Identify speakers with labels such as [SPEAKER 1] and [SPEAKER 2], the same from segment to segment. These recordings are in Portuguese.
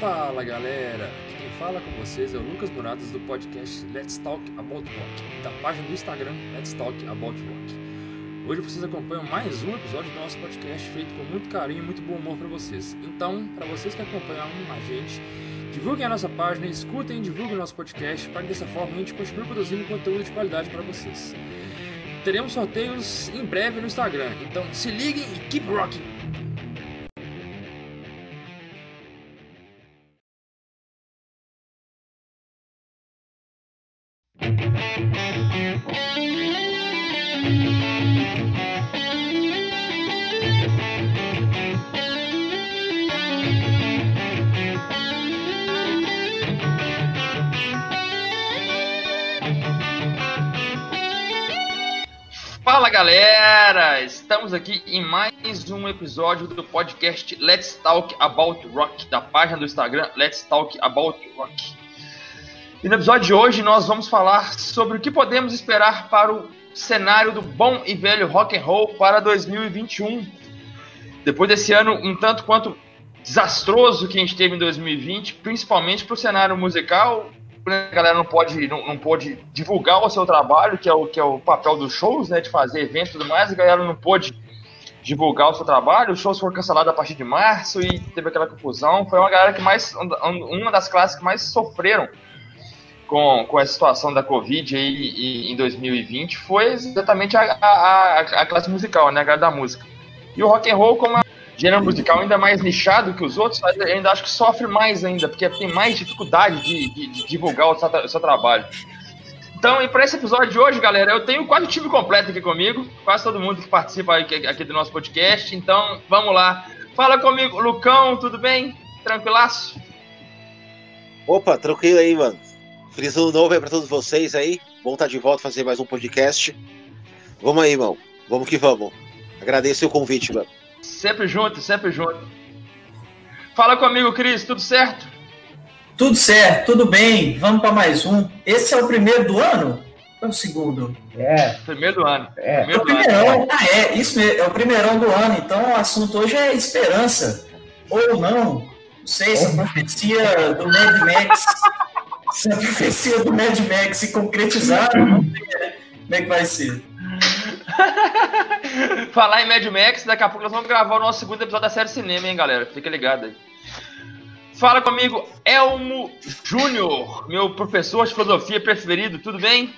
[SPEAKER 1] Fala galera, aqui quem fala com vocês é o Lucas Muradas do podcast Let's Talk About Rock, da página do Instagram Let's Talk About Rock. Hoje vocês acompanham mais um episódio do nosso podcast feito com muito carinho e muito bom humor para vocês. Então, para vocês que acompanham a gente, divulguem a nossa página, escutem e divulguem o nosso podcast para que dessa forma a gente continue produzindo conteúdo de qualidade para vocês. Teremos sorteios em breve no Instagram, então se liguem e keep rocking! Estamos aqui em mais um episódio do podcast Let's Talk About Rock, da página do Instagram Let's Talk About Rock. E no episódio de hoje nós vamos falar sobre o que podemos esperar para o cenário do bom e velho rock and roll para 2021. Depois desse ano um tanto quanto desastroso que a gente teve em 2020, principalmente para o cenário musical, a galera não pode, não, não pôde divulgar o seu trabalho, que é o, que é o papel dos shows, né, de fazer eventos e tudo mais, a galera não pôde divulgar o seu trabalho, os shows foram cancelados a partir de março e teve aquela confusão, foi uma galera que mais, uma das classes que mais sofreram com, com a situação da Covid aí, em 2020 foi exatamente a, a, a, classe musical, né, a galera da música. E o rock and roll, como é gênero musical ainda mais nichado que os outros, ainda acho que sofre mais ainda, porque tem mais dificuldade de, de, de divulgar o seu, o seu, trabalho. Então, e para esse episódio de hoje, galera, eu tenho quase o time completo aqui comigo, quase todo mundo que participa aqui, aqui do nosso podcast. Então, vamos lá. Fala comigo, Lucão, tudo bem? Tranquilaço?
[SPEAKER 2] Opa, tranquilo aí, mano. Feliz ano novo aí pra todos vocês aí. Bom estar tá de volta fazer mais um podcast. Vamos aí, irmão. Vamos que vamos. Agradeço o convite, mano.
[SPEAKER 1] Sempre junto, sempre junto. Fala comigo, Cris, tudo certo?
[SPEAKER 3] Tudo certo, tudo bem. Vamos para mais um. Esse é o primeiro do ano? Ou é o segundo?
[SPEAKER 1] É. Primeiro do ano.
[SPEAKER 3] É, primeiro é o primeirão. Ano. Ah, é, isso mesmo, é o primeirão do ano. Então o assunto hoje é esperança. Ou não. Não sei se a profecia do Mad Max se a profecia do Mad Max se concretizar, não sei né? como é que vai ser.
[SPEAKER 1] Falar em Mad Max, daqui a pouco nós vamos gravar o nosso segundo episódio da série cinema, hein, galera? Fica ligado aí. Fala comigo, Elmo Júnior, meu professor de filosofia preferido, tudo bem?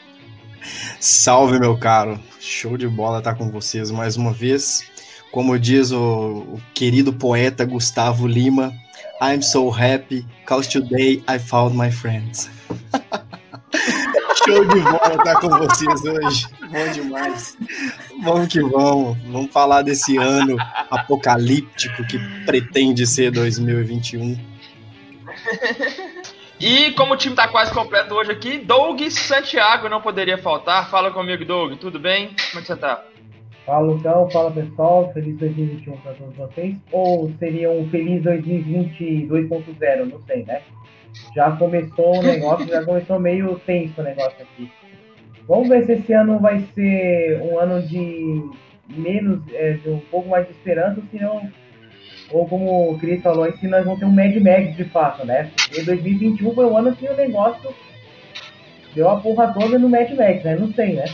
[SPEAKER 4] Salve, meu caro. Show de bola estar com vocês mais uma vez. Como diz o, o querido poeta Gustavo Lima, I'm so happy, cause today I found my friends. Show de bola estar com vocês hoje. Bom demais. Vamos que vamos. Vamos falar desse ano apocalíptico que pretende ser 2021.
[SPEAKER 1] E como o time está quase completo hoje aqui, Doug Santiago não poderia faltar. Fala comigo, Doug. Tudo bem? Como é que você está?
[SPEAKER 5] Fala Lucão, fala pessoal, feliz 2021 para todos vocês. Ou seria um feliz 2020 2.0, não sei, né? Já começou o negócio, já começou meio tenso o negócio aqui. Vamos ver se esse ano vai ser um ano de menos, é, de um pouco mais de esperança, ou se não, ou como o Cris falou, se nós vamos ter um Mad Max de fato, né? Porque 2021 foi um ano que o negócio deu a porra toda no Mad Max, né? Não sei, né?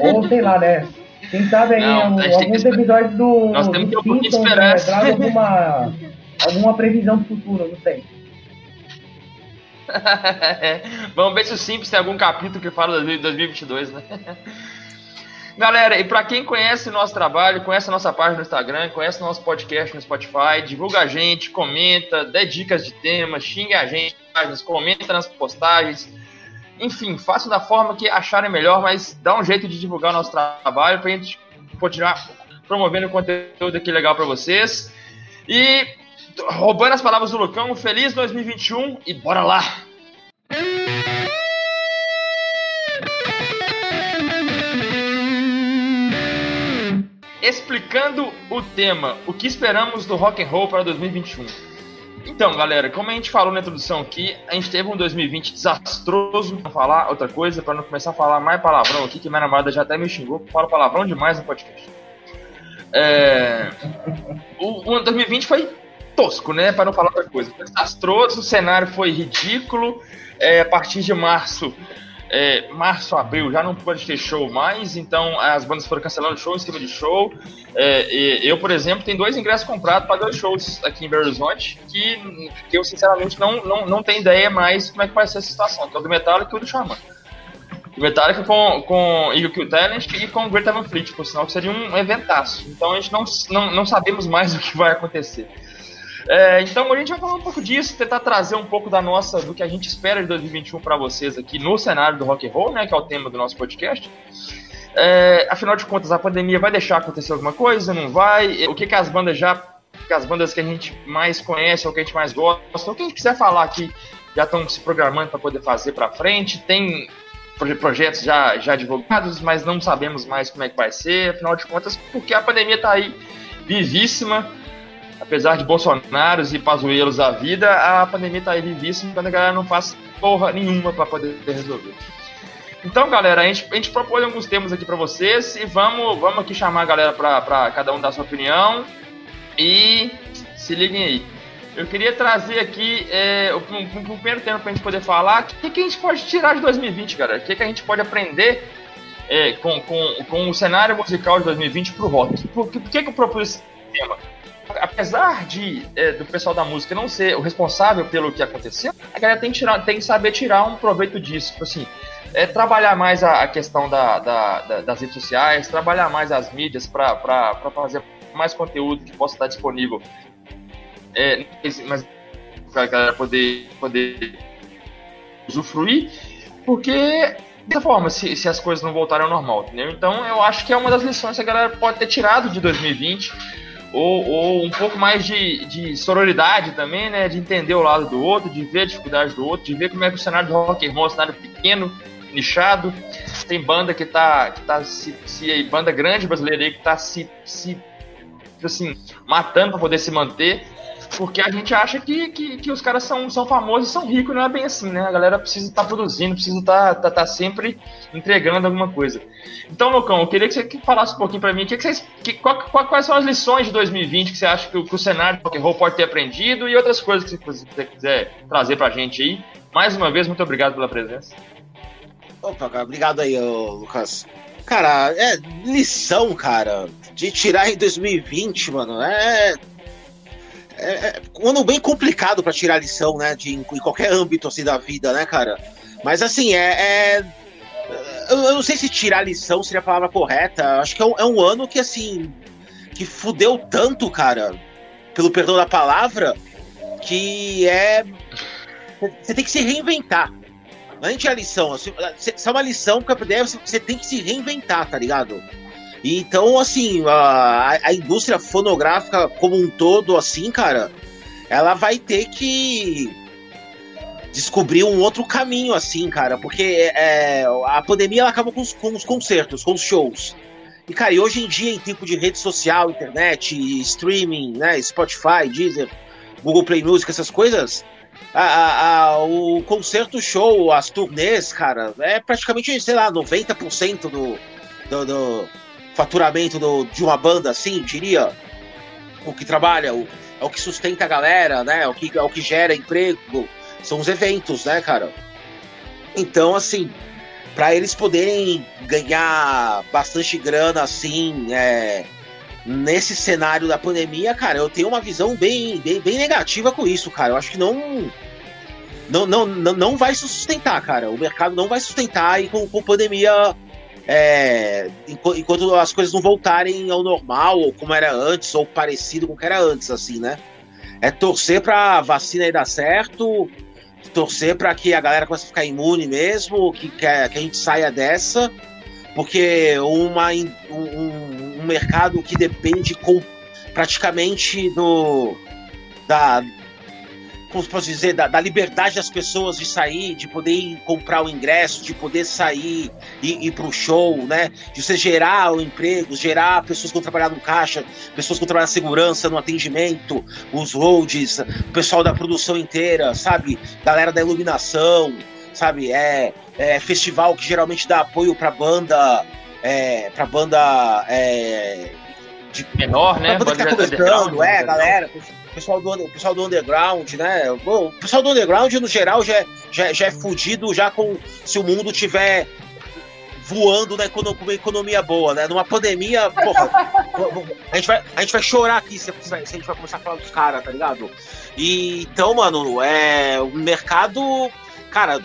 [SPEAKER 5] Ou sei lá, né? Quem sabe aí não, um, alguns que... episódios do,
[SPEAKER 1] Nós temos que Simpsons né,
[SPEAKER 5] traz alguma, alguma previsão do futuro, não sei.
[SPEAKER 1] Vamos ver se o Simples tem algum capítulo que fala de 2022, né? Galera, e para quem conhece nosso trabalho, conhece nossa página no Instagram, conhece nosso podcast no Spotify, divulga a gente, comenta, dê dicas de temas, xinga a gente, comenta nas postagens, enfim, façam da forma que acharem melhor, mas dá um jeito de divulgar o nosso trabalho para a gente continuar promovendo conteúdo aqui legal para vocês. E roubando as palavras do Lucão, feliz 2021 e bora lá! Explicando o tema, o que esperamos do rock and roll para 2021. Então, galera, como a gente falou na introdução aqui, a gente teve um 2020 desastroso. Vou falar outra coisa, para não começar a falar mais palavrão aqui, que minha namorada já até me xingou. Fala palavrão demais no podcast. É... O, o 2020 foi tosco, né? Para não falar outra coisa. Desastroso, o cenário foi ridículo. É, a partir de março, é, março, abril, já não pode ter show mais, então as bandas foram cancelando show em cima de show. É, eu, por exemplo, tenho dois ingressos comprados para dois shows aqui em Belo Horizonte, que, que eu sinceramente não, não, não tenho ideia mais como é que vai ser essa situação, que o do Metallica e o do Xamã. O Metallica com, com Eagle Kill Talent e com o Great Van Fleet, por sinal que seria um eventaço. Então a gente não, não, não sabemos mais o que vai acontecer. É, então a gente vai falar um pouco disso, tentar trazer um pouco da nossa, do que a gente espera de 2021 para vocês aqui no cenário do rock and roll, né, que é o tema do nosso podcast. É, afinal de contas, a pandemia vai deixar acontecer alguma coisa? Não vai? O que, que as bandas já, que as bandas que a gente mais conhece, ou que a gente mais gosta, o que a gente quiser falar aqui, já estão se programando para poder fazer para frente. Tem projetos já, já divulgados, mas não sabemos mais como é que vai ser, afinal de contas, porque a pandemia está aí vivíssima apesar de Bolsonaros e Pazuelos da vida, a pandemia tá aí vivíssima quando a galera não faz porra nenhuma para poder resolver. Então, galera, a gente, a gente propôs alguns temas aqui para vocês e vamos, vamos aqui chamar a galera para cada um dar sua opinião e se liguem aí. Eu queria trazer aqui é, o, um, um primeiro tema para a gente poder falar. O que, que, a gente pode tirar de 2020, galera? O que, que a gente pode aprender é, com, com, com o cenário musical de 2020 para o rock? Por, por que, que eu propus esse tema? Apesar de é, do pessoal da música não ser o responsável pelo que aconteceu, a galera tem que, tirar, tem que saber tirar um proveito disso. Tipo assim, é, trabalhar mais a, a questão da, da, da, das redes sociais, trabalhar mais as mídias para fazer mais conteúdo que possa estar disponível. É, mas para a galera poder, poder usufruir, porque dessa forma, se, se as coisas não voltarem ao normal, entendeu? Então eu acho que é uma das lições que a galera pode ter tirado de 2020 ou, ou um pouco mais de, de sororidade também, né? De entender o lado do outro, de ver a dificuldade do outro, de ver como é que o cenário do rock and roll é um cenário pequeno, nichado. Tem banda que tá, que tá se, se banda grande brasileira aí que tá se, se assim, matando para poder se manter. Porque a gente acha que, que, que, os caras são, são famosos e são ricos, não é bem assim, né? A galera precisa estar tá produzindo, precisa estar tá, tá, tá, sempre entregando alguma coisa. Então, Lucão, eu queria que você falasse um pouquinho para mim que que vocês, que, qual, qual, quais são as lições de 2020 que você acha que, que o cenário do rock roll pode ter aprendido e outras coisas que você quiser trazer para a gente aí. Mais uma vez, muito obrigado pela presença.
[SPEAKER 2] Opa, cara, obrigado aí, Lucas. Cara, é lição, cara, de tirar em 2020, mano, é é, é um ano bem complicado para tirar lição, né? De, em, qualquer âmbito assim da vida, né, cara? Mas assim, é. é eu, eu, não sei se tirar lição seria a palavra correta. Acho que é um, é um ano que, assim. Que fudeu tanto, cara. Pelo perdão da palavra. Que é. Você tem que se reinventar. Não é tirar lição. Assim, se é uma lição, porque você tem que se reinventar, tá ligado? Então, assim, a, a indústria fonográfica como um todo, assim, cara, ela vai ter que descobrir um outro caminho, assim, cara, porque é, a pandemia ela acabou com os, com os concertos, com os shows. E, cara, e hoje em dia, em tempo de rede social, internet, streaming, né, Spotify, Deezer, Google Play Music, essas coisas, a, a, a, o concerto show, as turnês, cara, é praticamente, sei lá, 90% do, do, do faturamento do, de uma banda assim, diria? O que trabalha, o, é o que sustenta a galera, né? É o que, é o que gera emprego. São os eventos, né, cara? Então, assim, para eles poderem ganhar bastante grana, assim, é, nesse cenário da pandemia, cara, eu tenho uma visão bem, bem, bem negativa com isso, cara. Eu acho que não. Não, não, não, vai sustentar, cara. O mercado não vai sustentar e com, com pandemia é, enquanto as coisas não voltarem ao normal, ou como era antes, ou parecido com o que era antes, assim, né? É torcer pra vacina aí dar certo, torcer para que a galera comece a ficar imune mesmo, que, a, que a gente saia dessa, porque uma, um, um mercado que depende com, praticamente do, da, como posso dizer, da, da, liberdade das pessoas de sair, de poder ir comprar o ingresso, de poder sair e ir para o show, né? De você gerar o emprego, gerar pessoas que vão trabalhar no caixa, pessoas que vão trabalhar na segurança, no atendimento, os roads, o pessoal da produção inteira, sabe? Galera da iluminação, sabe? É, é festival que geralmente dá apoio para banda, é, para banda é, de
[SPEAKER 1] menor, né?
[SPEAKER 2] Pra poder estar conversando, é, galera, o pessoal do, o pessoal do underground, né? Bom, o pessoal do underground, no geral, já, é- já, já é fudido já com se o mundo tiver voando na econo- com uma economia boa, né? Numa pandemia, porra, a, gente vai, a gente vai chorar aqui se, se a gente vai começar a falar dos caras, tá ligado? E então, mano, é. O mercado. Cara,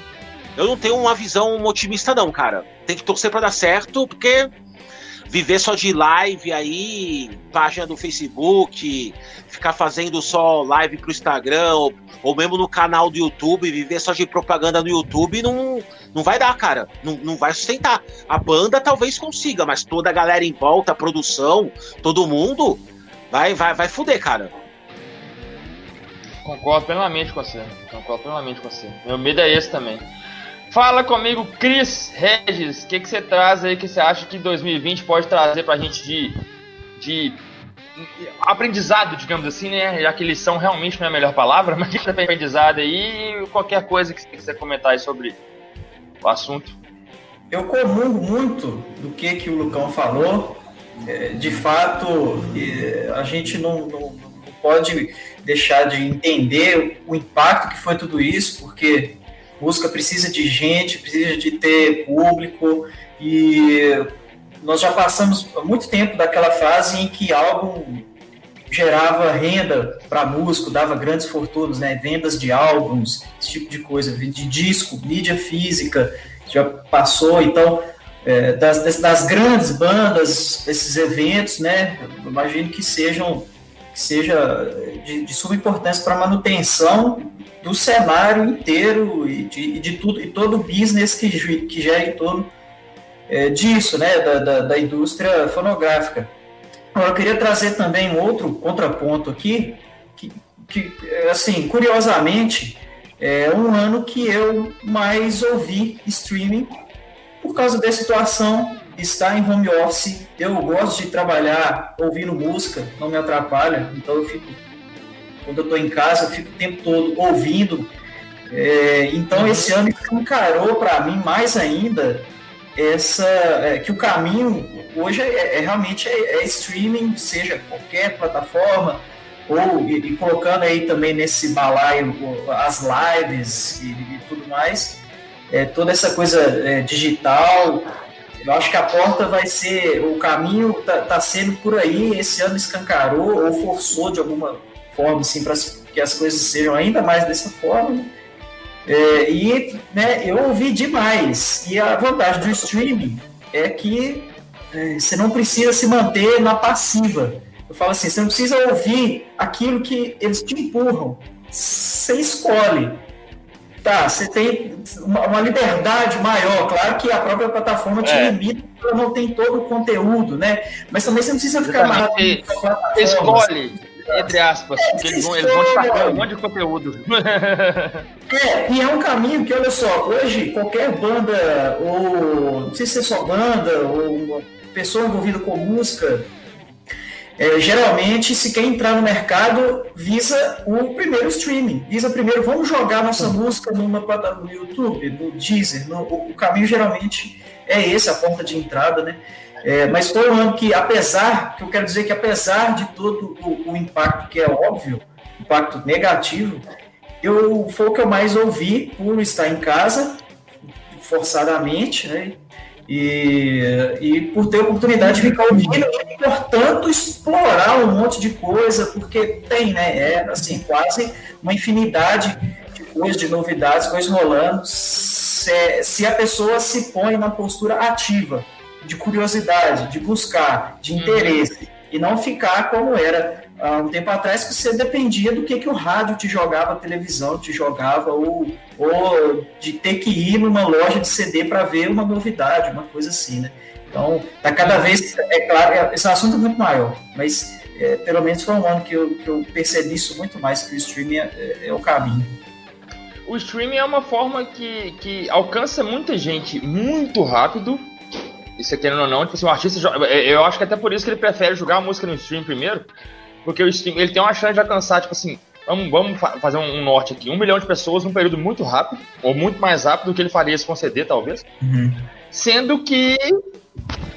[SPEAKER 2] eu não tenho uma visão otimista, não, cara. Tem que torcer pra dar certo, porque viver só de live aí, página do Facebook, ficar fazendo só live pro Instagram, ou, ou mesmo no canal do YouTube, viver só de propaganda no YouTube, não, não vai dar, cara. Não, não vai sustentar. A banda talvez consiga, mas toda a galera em volta, a produção, todo mundo, vai, vai, vai fuder, cara.
[SPEAKER 1] Concordo plenamente com você. Concordo plenamente com você. Meu medo é esse também. Fala comigo, Cris Regis. O que, que você traz aí que você acha que 2020 pode trazer pra gente de, de aprendizado, digamos assim, né? Já que lição realmente não é a melhor palavra, mas de aprendizado aí qualquer coisa que você quiser comentar aí sobre o assunto.
[SPEAKER 3] Eu comungo muito do que, que o Lucão falou. É, De fato, a gente não, não- não pode deixar de entender o impacto que foi tudo isso, porque música precisa de gente, precisa de ter público, e nós já passamos muito tempo daquela fase em que álbum gerava renda para músico, dava grandes fortunas, né? vendas de álbuns, esse tipo de coisa, de disco, mídia física, já passou, então, é, das, das- grandes bandas, esses eventos, né, eu imagino que sejam que seja de, de suma importância para a manutenção do cenário inteiro e de, de tudo e todo o business que, que gira em torno é, disso, né, da, da, da indústria fonográfica. Eu queria trazer também um outro contraponto aqui, que, que assim, curiosamente, é um ano que eu mais ouvi streaming por causa da situação, estar em home office. Eu gosto de trabalhar ouvindo música, não me atrapalha, então eu fico, quando eu estou em casa, eu fico o tempo todo ouvindo. É, então esse ano escancarou para mim mais ainda essa é, que o caminho hoje é, é realmente é, é streaming, seja qualquer plataforma, ou e, e colocando aí também nesse balaio as lives e, e tudo mais, é, toda essa coisa é, digital. Eu acho que a porta vai ser, o caminho tá, tá sendo por aí. Esse ano escancarou ou forçou de alguma forma, assim, para que as coisas sejam ainda mais dessa forma. É, e né, eu ouvi demais. E a vantagem do streaming é que é, você não precisa se manter na passiva. Eu falo assim, você não precisa ouvir aquilo que eles te empurram. Você escolhe. Tá, você tem uma, uma liberdade maior. Claro que a própria plataforma te
[SPEAKER 1] É.
[SPEAKER 3] limita, ela não tem todo o conteúdo, né? Mas também você não precisa ficar amarrado
[SPEAKER 1] escolhe, entre aspas, porque eles vão, eles vão te tacar um monte de conteúdo.
[SPEAKER 3] É, e é um caminho que, olha só, hoje qualquer banda, ou não sei se é só banda, ou uma pessoa envolvida com música, é, geralmente se quer entrar no mercado visa o primeiro streaming, visa primeiro, vamos jogar nossa música numa plataforma no YouTube, no Deezer, no- o, o caminho geralmente é esse, a porta de entrada, né? É, mas foi um ano que, apesar, que eu quero dizer que apesar de todo o, o impacto que é óbvio, impacto negativo, eu foi o que eu mais ouvi por estar em casa forçadamente, né? E, e por ter a oportunidade de ficar ouvindo e portanto explorar um monte de coisa, porque tem, né? É assim, quase uma infinidade de coisas, de novidades, coisas rolando. Se, se a pessoa se põe na postura ativa, de curiosidade, de buscar, de interesse, e não ficar como era há um tempo atrás, que você dependia do que, que o rádio te jogava, a televisão te jogava, ou, ou de ter que ir numa loja de CD para ver uma novidade, uma coisa assim, né? Então, tá cada vez, é claro, é- esse é assunto muito maior, mas é, pelo menos foi um ano que eu, que eu percebi isso muito mais, que o streaming é, é- é o caminho.
[SPEAKER 1] o streaming é uma forma que, que alcança muita gente muito rápido. Isso é querendo ou não, tipo assim, o artista. jo- Eu acho que até por isso que ele prefere jogar a música no stream primeiro. Porque o stream ele tem uma chance de alcançar, tipo assim, vamos, vamos fa- fazer um, norte aqui, um milhão de pessoas num período muito rápido, ou muito mais rápido do que ele faria com CD, talvez. Sendo que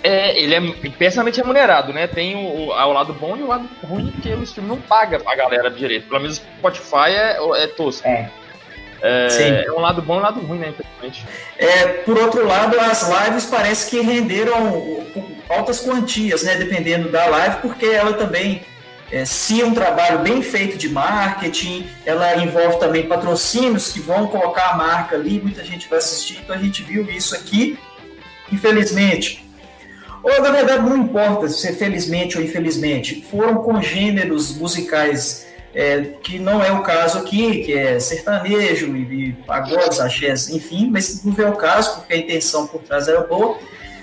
[SPEAKER 1] É, ele é pessimamente remunerado, né? Tem o, o, o, lado bom e o lado ruim, porque o stream não paga pra galera direito. Pelo menos o Spotify é, é tosco.
[SPEAKER 5] É.
[SPEAKER 1] É, é, um lado bom e um lado ruim, né?
[SPEAKER 3] É, por outro lado, as lives parece que renderam altas quantias, né? Dependendo da live, porque ela também, é, se um trabalho bem feito de marketing, ela envolve também patrocínios que vão colocar a marca ali, muita gente vai assistir, então a gente viu isso aqui, infelizmente. Ou na verdade não importa se é felizmente ou infelizmente, foram congêneros musicais é, que não é o caso aqui, que é sertanejo e, pagodes, axés, enfim, mas não é o caso, porque a intenção por trás era boa.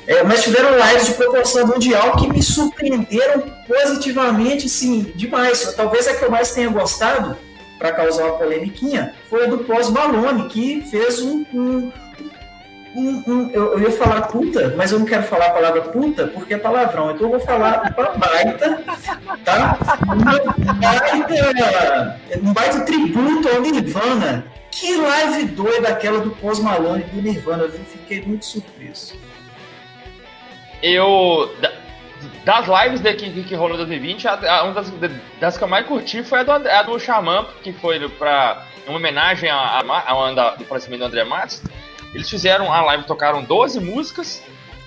[SPEAKER 3] É, mas tiveram lives de proporção mundial que me surpreenderam positivamente, sim, demais. Talvez a que eu mais tenha gostado, para causar uma polemiquinha, foi a do Pós Malone, que fez um, um eu, ia falar puta, mas eu não quero falar a palavra puta porque é palavrão. Então eu vou falar baita, tá? Um baita, um baita tributo ao Nirvana. Que live doida aquela do Post Malone do Nirvana. Eu fiquei muito surpreso.
[SPEAKER 1] Eu. Das lives daqui que, que rolou em 2020, a, a, uma das, das que eu mais curti foi a do, a do Xamã, que foi pra, uma homenagem a, a, a, do falecimento do André Matos. Eles fizeram a live, tocaram 12 músicas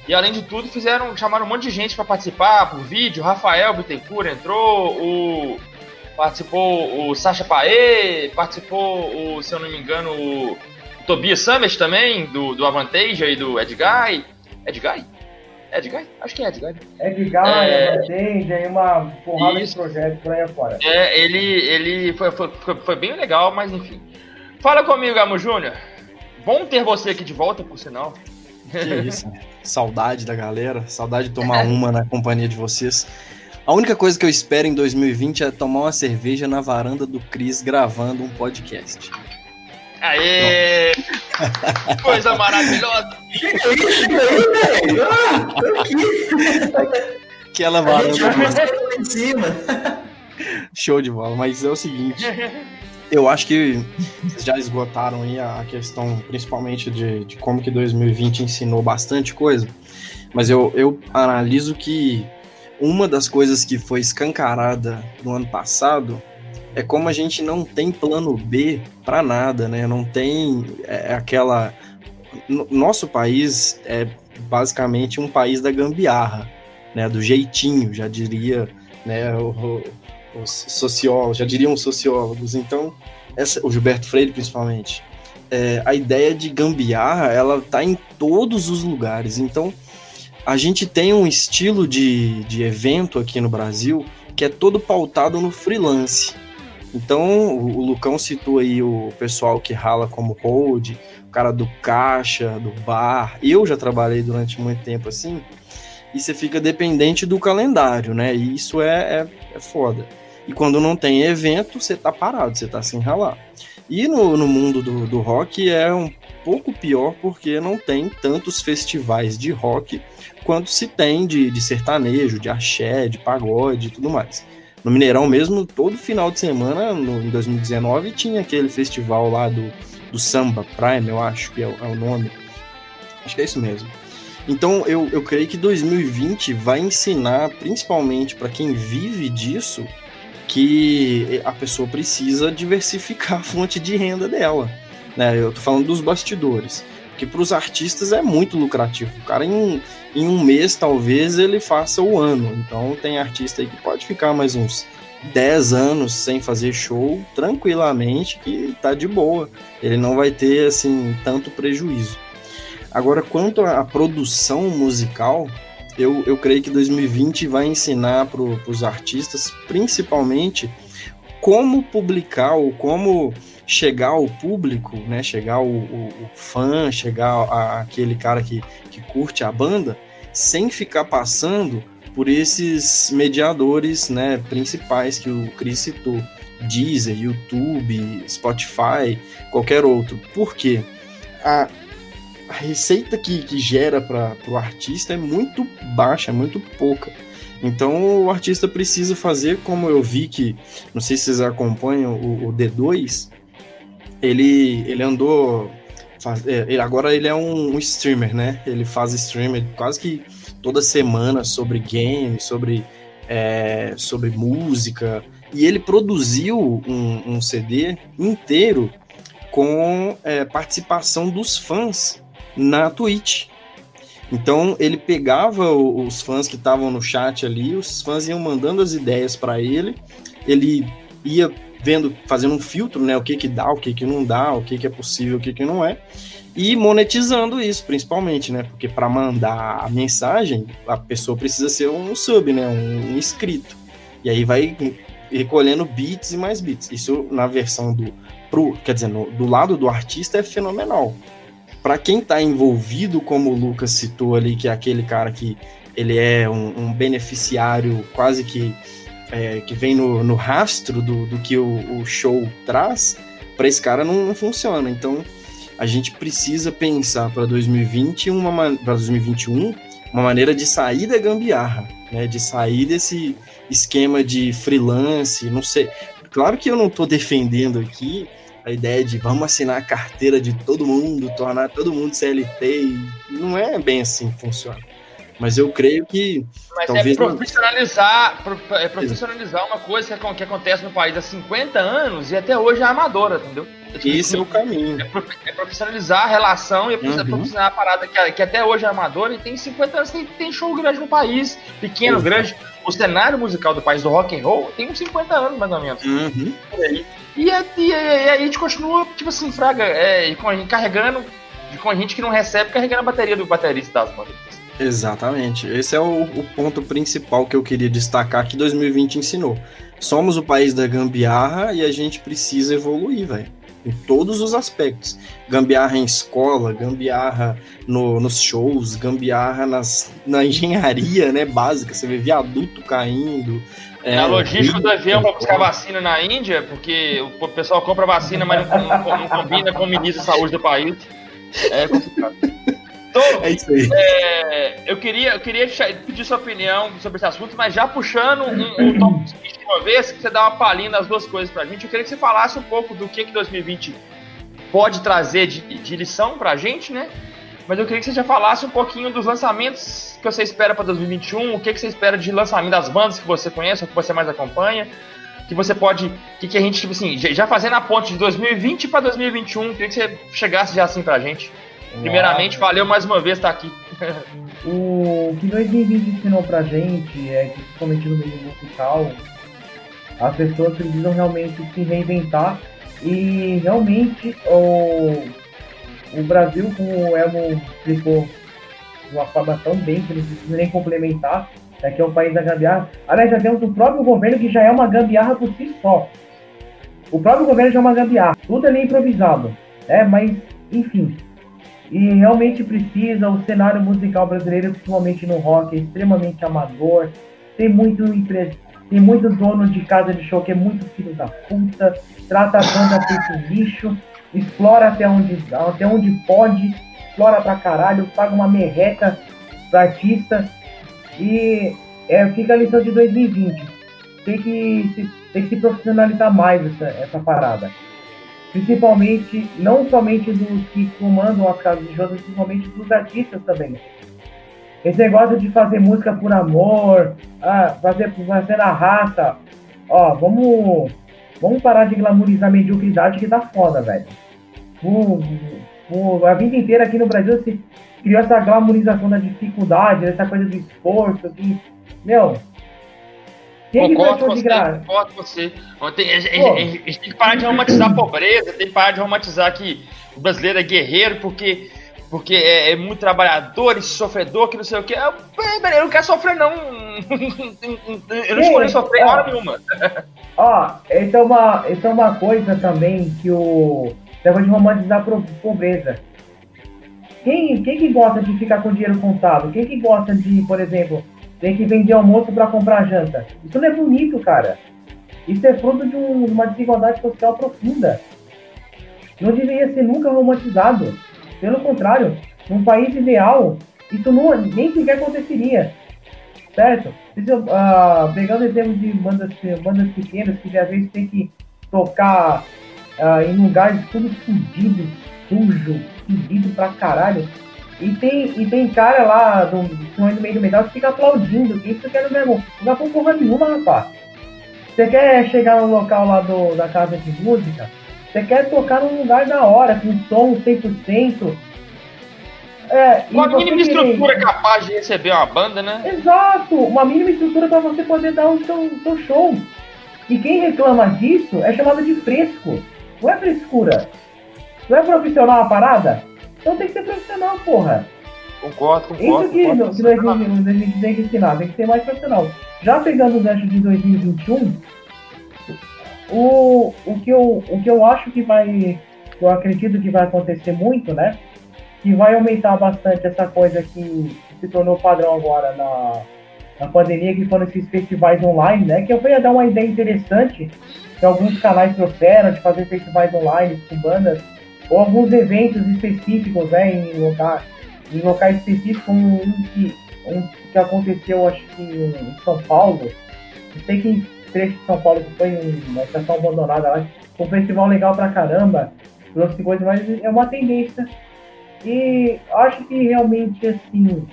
[SPEAKER 1] e além de tudo fizeram chamaram um monte de gente para participar por vídeo. Rafael Bittencourt entrou, o participou o Sacha Paê, participou o, se eu não me engano, o Tobias Summers também do do Avantage e do Edguy. Edguy? Edguy? Acho que é Edguy.
[SPEAKER 5] Edguy, é... Avantage, aí uma porrada Isso. de projetos por aí afora.
[SPEAKER 1] É, ele, ele foi, foi, foi, foi bem legal, mas enfim. Fala comigo, Gamo Júnior. Bom ter você aqui de volta, por sinal.
[SPEAKER 4] Que isso, saudade da galera, saudade de tomar uma na companhia de vocês. A única coisa que eu espero em 2020 é tomar uma cerveja na varanda do Cris gravando um podcast.
[SPEAKER 1] Aê! Coisa maravilhosa!
[SPEAKER 3] Chega aí, chega aí, velho!
[SPEAKER 4] Ah, Aquela varanda. em cima. Show de bola, mas é o seguinte. Eu acho que vocês já esgotaram aí a questão, principalmente de, de como que 2020 ensinou bastante coisa, mas eu, eu analiso que uma das coisas que foi escancarada no ano passado é como a gente não tem plano B para nada, né? Não tem é, aquela. Nosso país é basicamente um país da gambiarra, né? Do jeitinho, já diria, né? O, os sociólogos, já diriam os sociólogos. Então, essa, o Gilberto Freire principalmente, é, a ideia de gambiarra, ela tá em todos os lugares. Então, a gente tem um estilo de, de evento aqui no Brasil que é todo pautado no freelance. Então, o, o Lucão citou aí o pessoal que rala como hold, o cara do caixa, do bar. Eu já trabalhei durante muito tempo assim, e você fica dependente do calendário, né? E isso é, é, é foda. E quando não tem evento, você tá parado, você tá sem ralar. E no, no mundo do, do rock é um pouco pior porque não tem tantos festivais de rock quanto se tem de, de sertanejo, de axé, de pagode e tudo mais. No Mineirão mesmo, todo final de semana, no, em 2019, tinha aquele festival lá do, do Samba Prime, eu acho que é, é o nome. Acho que é isso mesmo. Então eu, eu creio que 2020 vai ensinar, principalmente para quem vive disso, que a pessoa precisa diversificar a fonte de renda dela. Né? Eu tô falando dos bastidores. Porque para os artistas é muito lucrativo. O cara, em, em um mês, talvez, ele faça o ano. Então, tem artista aí que pode ficar mais uns 10 anos sem fazer show tranquilamente, que tá de boa. Ele não vai ter, assim, tanto prejuízo. Agora, quanto à produção musical, eu, eu creio que 2020 vai ensinar para os artistas, principalmente, como publicar ou como chegar ao público, né? Chegar ao, fã, chegar a, aquele cara que, que curte a banda, sem ficar passando por esses mediadores, né? Principais que o Chris citou, Deezer, YouTube, Spotify, qualquer outro. Por quê? A, a receita que, que gera para o artista é muito baixa, é muito pouca. Então o artista precisa fazer como eu vi que, não sei se vocês acompanham o, o D2, ele, ele andou. Faz, é, ele, agora ele é um, um, streamer, né? Ele faz streamer quase que toda semana sobre games, sobre, é, sobre música. E ele produziu um, um CD inteiro com é, participação dos fãs na Twitch. Então ele pegava os fãs que estavam no chat ali, os fãs iam mandando as ideias para ele, ele ia vendo, fazendo um filtro, né, o que que dá, o que que não dá, o que que é possível, o que que não é, e monetizando isso, principalmente, né, porque para mandar a mensagem, a pessoa precisa ser um sub, né, um, inscrito. E aí vai recolhendo bits e mais bits. Isso na versão do pro, quer dizer, no, do lado do artista é fenomenal para quem está envolvido, como o Lucas citou ali, que é aquele cara que ele é um, um beneficiário quase que é, que vem no, no rastro do, do que o, o show traz, para esse cara não, não, funciona. Então a gente precisa pensar para 2020 uma para 2021 uma maneira de sair da gambiarra, né? De sair desse esquema de freelance, não sei. Claro que eu não estou defendendo aqui a ideia de vamos assinar a carteira de todo mundo, tornar todo mundo CLT, não é bem assim que funciona. Mas eu creio que.
[SPEAKER 1] Mas é
[SPEAKER 4] talvez
[SPEAKER 1] é profissionalizar, não... é profissionalizar uma coisa que, acontece no país há 50 anos e até hoje é amadora, entendeu?
[SPEAKER 4] Esse é o caminho.
[SPEAKER 1] É, profissionalizar a relação e é profissionalizar uhum. a parada que, que, até hoje é amadora e tem 50 anos, tem, tem show grande no país, pequeno, Exato. grande. O cenário musical do país do rock and roll tem uns 50 anos, mais ou menos.
[SPEAKER 4] Uhum.
[SPEAKER 1] E, a, e, a, a, gente continua, tipo assim, fraga, é, carregando, com a gente que não recebe, carregando a bateria do baterista das bandas.
[SPEAKER 4] Exatamente. Esse é o, o, ponto principal que eu queria destacar que 2020 ensinou. Somos o país da gambiarra e a gente precisa evoluir, velho. Em todos os aspectos. Gambiarra em escola, gambiarra no, nos shows, gambiarra nas, na engenharia né, básica. Você vê viaduto caindo,
[SPEAKER 1] é, na logística do avião para buscar vacina na Índia, porque o pessoal compra vacina, mas não, não, não combina com o ministro da saúde do país. É complicado. Então,
[SPEAKER 4] é isso aí.
[SPEAKER 1] É, eu, queria, eu queria pedir sua opinião sobre esse assunto, mas já puxando um, um top de uma vez, que você dá uma palhinha das duas coisas pra gente, eu queria que você falasse um pouco do que, que 2020 pode trazer de, de lição pra gente, né? Mas eu queria que você já falasse um pouquinho dos lançamentos que você espera para 2021, o que, que você espera de lançamento das bandas que você conhece, ou que você mais acompanha, que você pode, que, que a gente, tipo assim, já fazendo a ponte de 2020 para 2021, queria que você chegasse já assim pra gente. Primeiramente, valeu mais uma vez estar aqui.
[SPEAKER 5] o que 2020 ensinou pra gente é que, principalmente no meio musical, as pessoas precisam realmente se reinventar e realmente o o Brasil, como o Elmo explicou de uma forma tão bem que não precisa nem complementar, é que é um país da gambiarra. Aliás, já temos o próprio governo que já é uma gambiarra por si só. O próprio governo já é uma gambiarra. Tudo ali é improvisado. Né? Mas, enfim. E realmente precisa, o cenário musical brasileiro, principalmente no rock, é extremamente amador. Tem muito tem muito dono de casa de show que é muito filho da puta, trata a banda feito lixo explora até onde, até onde pode, explora pra caralho, paga uma merreca pro artista. E é, fica a lição de 2020. Tem que tem que se profissionalizar mais essa, essa parada. Principalmente, não somente dos que comandam as casas de shows, mas principalmente dos artistas também. Esse negócio de fazer música por amor, ah, fazer, fazer na raça. Ó, vamos, vamos parar de glamorizar a mediocridade que tá foda, velho por, por a vida inteira aqui no Brasil se criou essa glamorização da dificuldade, essa coisa do esforço, que, meu,
[SPEAKER 1] quem concordo que de graça? Concordo com você. Tem, a, gente, a, gente tem que parar de romantizar a pobreza, tem que parar de romantizar que o brasileiro é guerreiro porque, porque é, é muito trabalhador e sofredor, que não sei o que. Eu, eu não quero sofrer, não. Eu não escolhi sofrer hora nenhuma.
[SPEAKER 5] Ó, é, uma, é uma coisa também que o Negócio de romantizar a pobreza. Quem, quem que gosta de ficar com dinheiro contado? Quem que gosta de, por exemplo, ter que vender almoço para comprar janta? Isso não é bonito, cara. Isso é fruto de, um, uma desigualdade social profunda. Não deveria ser nunca romantizado. Pelo contrário, num país ideal, isso não, nem sequer aconteceria. Certo? Isso, uh, pegando exemplo de bandas, bandas pequenas que às vezes tem que tocar uh, em lugares tudo fudido, sujo, fedido pra caralho. E tem, e tem cara lá do, do meio do metal que fica aplaudindo. Isso que é no mesmo. Não dá pra porra nenhuma, rapaz. Você quer chegar no local lá do, da casa de música? Você quer tocar num lugar da hora, com som 100%.
[SPEAKER 1] É, uma mínima estrutura querer... capaz de receber uma banda, né?
[SPEAKER 5] Exato! Uma mínima estrutura para você poder dar o seu, seu show. E quem reclama disso é chamado de fresco. Não é frescura. Não é profissional a parada? Então tem que ser profissional, porra.
[SPEAKER 1] Concordo, concordo.
[SPEAKER 5] Isso que,
[SPEAKER 1] concordo,
[SPEAKER 5] que a gente tem que ensinar, tem que ser mais profissional. Já pegando o gancho de 2021, o, o, que eu, o que eu acho que vai, eu acredito que vai acontecer muito, né? Que vai aumentar bastante essa coisa que se tornou padrão agora na, na pandemia, que foram esses festivais online, né? Que eu ia dar uma ideia interessante que alguns canais trouxeram de fazer festivais online com bandas, ou alguns eventos específicos, né? Em, local, em locais específicos, como um que, um que aconteceu, acho que em São Paulo. Não sei que trecho de São Paulo que foi uma estação abandonada lá, um festival legal pra caramba, trouxe coisas, mas é uma tendência. E acho que realmente assim,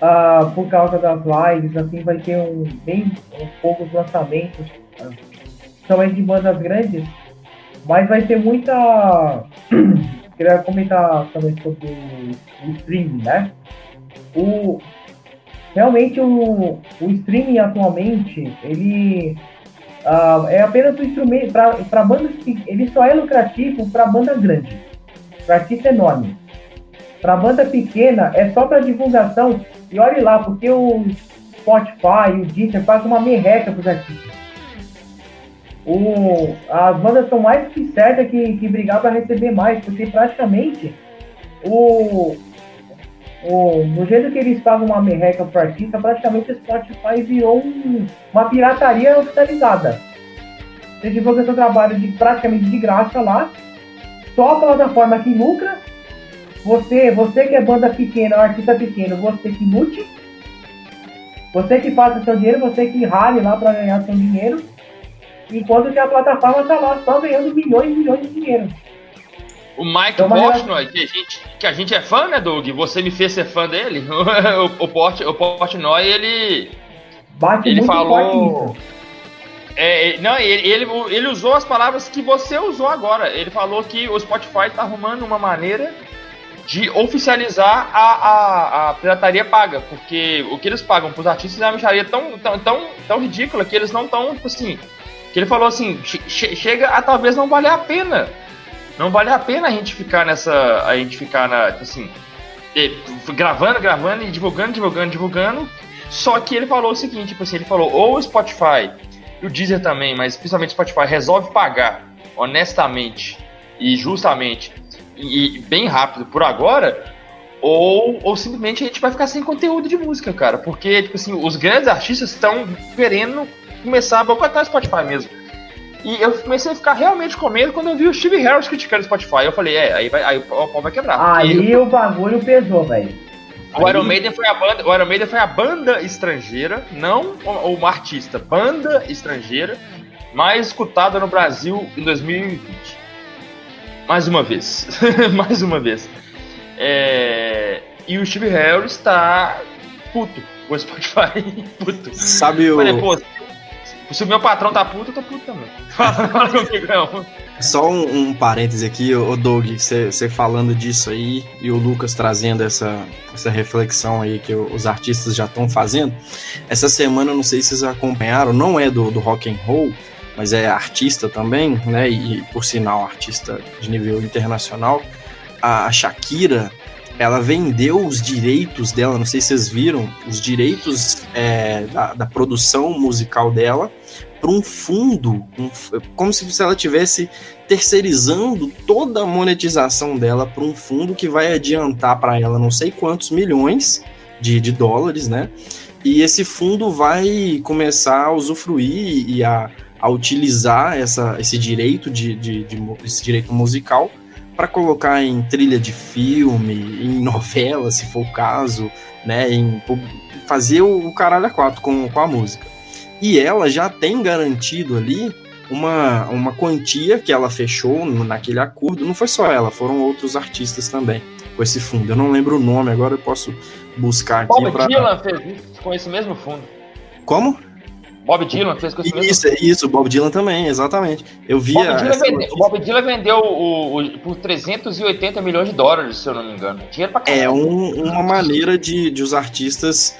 [SPEAKER 5] uh, por causa das lives, assim, vai ter um bem um poucos lançamentos, uh, de bandas grandes, mas vai ter muita. Queria comentar também sobre o streaming, né? O, realmente o, o streaming atualmente ele uh, é apenas um instrumento para bandas que ele só é lucrativo para banda grande, para artista enorme. Para banda pequena é só para divulgação e olhe lá porque o Spotify, o Deezer faz uma merreca para os artistas. O, as bandas são mais que certas que, que brigar para receber mais, porque praticamente o, o, jeito que eles pagam uma merreca pro artista, praticamente o Spotify virou um, uma pirataria oficializada. Você divulga seu trabalho de, praticamente de graça lá, só a plataforma que lucra, você, você que é banda pequena, artista pequeno, você que lute, você que faça seu dinheiro, você que rale lá para ganhar seu dinheiro, enquanto que a plataforma tá lá só ganhando milhões e milhões de dinheiro.
[SPEAKER 1] O Mike então, Portnoy, que a, gente, que a gente é fã, né, Doug? Você me fez ser fã dele. o, o, Port, o Portnoy, ele.
[SPEAKER 5] Bate
[SPEAKER 1] ele falou. É, não, ele, ele, ele usou as palavras que você usou agora. Ele falou que o Spotify está arrumando uma maneira de oficializar a, a, a, pirataria paga, porque o que eles pagam para os artistas é uma micharia tão, tão, tão, tão ridícula que eles não estão, tipo assim, que ele falou assim, che chega a talvez não valer a pena não vale a pena a gente ficar nessa. A gente ficar na. Assim. Gravando, gravando e divulgando, divulgando, divulgando. Só que ele falou o seguinte, tipo assim, ele falou, ou o Spotify, e o Deezer também, mas principalmente o Spotify, resolve pagar honestamente e justamente e, e bem rápido por agora, ou, ou simplesmente a gente vai ficar sem conteúdo de música, cara. Porque, tipo assim, os grandes artistas estão querendo começar a boicotar o Spotify mesmo. E eu comecei a ficar realmente com medo quando eu vi o Steve Harris criticando o Spotify. Eu falei, é, aí, vai, aí o pau vai quebrar.
[SPEAKER 5] Aí eu... o bagulho pesou, velho.
[SPEAKER 1] O Iron Maiden foi a banda, o Iron Maiden foi a banda estrangeira, não uma artista, banda estrangeira mais escutada no Brasil em 2020. Mais uma vez, mais uma vez. É... E o Steve Harris tá puto com o Spotify, puto.
[SPEAKER 4] Sabe o... Falei, pô,
[SPEAKER 1] se o meu patrão tá puto, eu tô puto também.
[SPEAKER 4] Só um, um parêntese aqui, o Doug, você falando disso aí e o Lucas trazendo essa, essa reflexão aí que os artistas já estão fazendo. Essa semana, não sei se vocês acompanharam, não é do, do rock and roll, mas é artista também, né? E por sinal, artista de nível internacional. A Shakira, ela vendeu os direitos dela, não sei se vocês viram, os direitos é, da, da, produção musical dela para um fundo, um, como se ela tivesse terceirizando toda a monetização dela para um fundo que vai adiantar para ela não sei quantos milhões de, de dólares, né? E esse fundo vai começar a usufruir e a, a utilizar essa, esse direito de, de, de esse direito musical para colocar em trilha de filme, em novela, se for o caso, né? Em fazer o caralho a quatro com, com a música. E ela já tem garantido ali uma, uma quantia que ela fechou naquele acordo. Não foi só ela, foram outros artistas também. com esse fundo. Eu não lembro o nome, agora eu posso buscar aqui.
[SPEAKER 1] Bob pra... Dylan fez isso com esse mesmo fundo.
[SPEAKER 4] Como?
[SPEAKER 1] Bob Dylan fez com esse
[SPEAKER 4] isso,
[SPEAKER 1] mesmo.
[SPEAKER 4] Isso, Bob Dylan também, exatamente. Eu vi
[SPEAKER 1] Bob Dylan vende... O Bob Dylan vendeu o, o, por 380 milhões de dólares, se eu não me engano. Dinheiro pra
[SPEAKER 4] caramba. É um, uma maneira de, de os artistas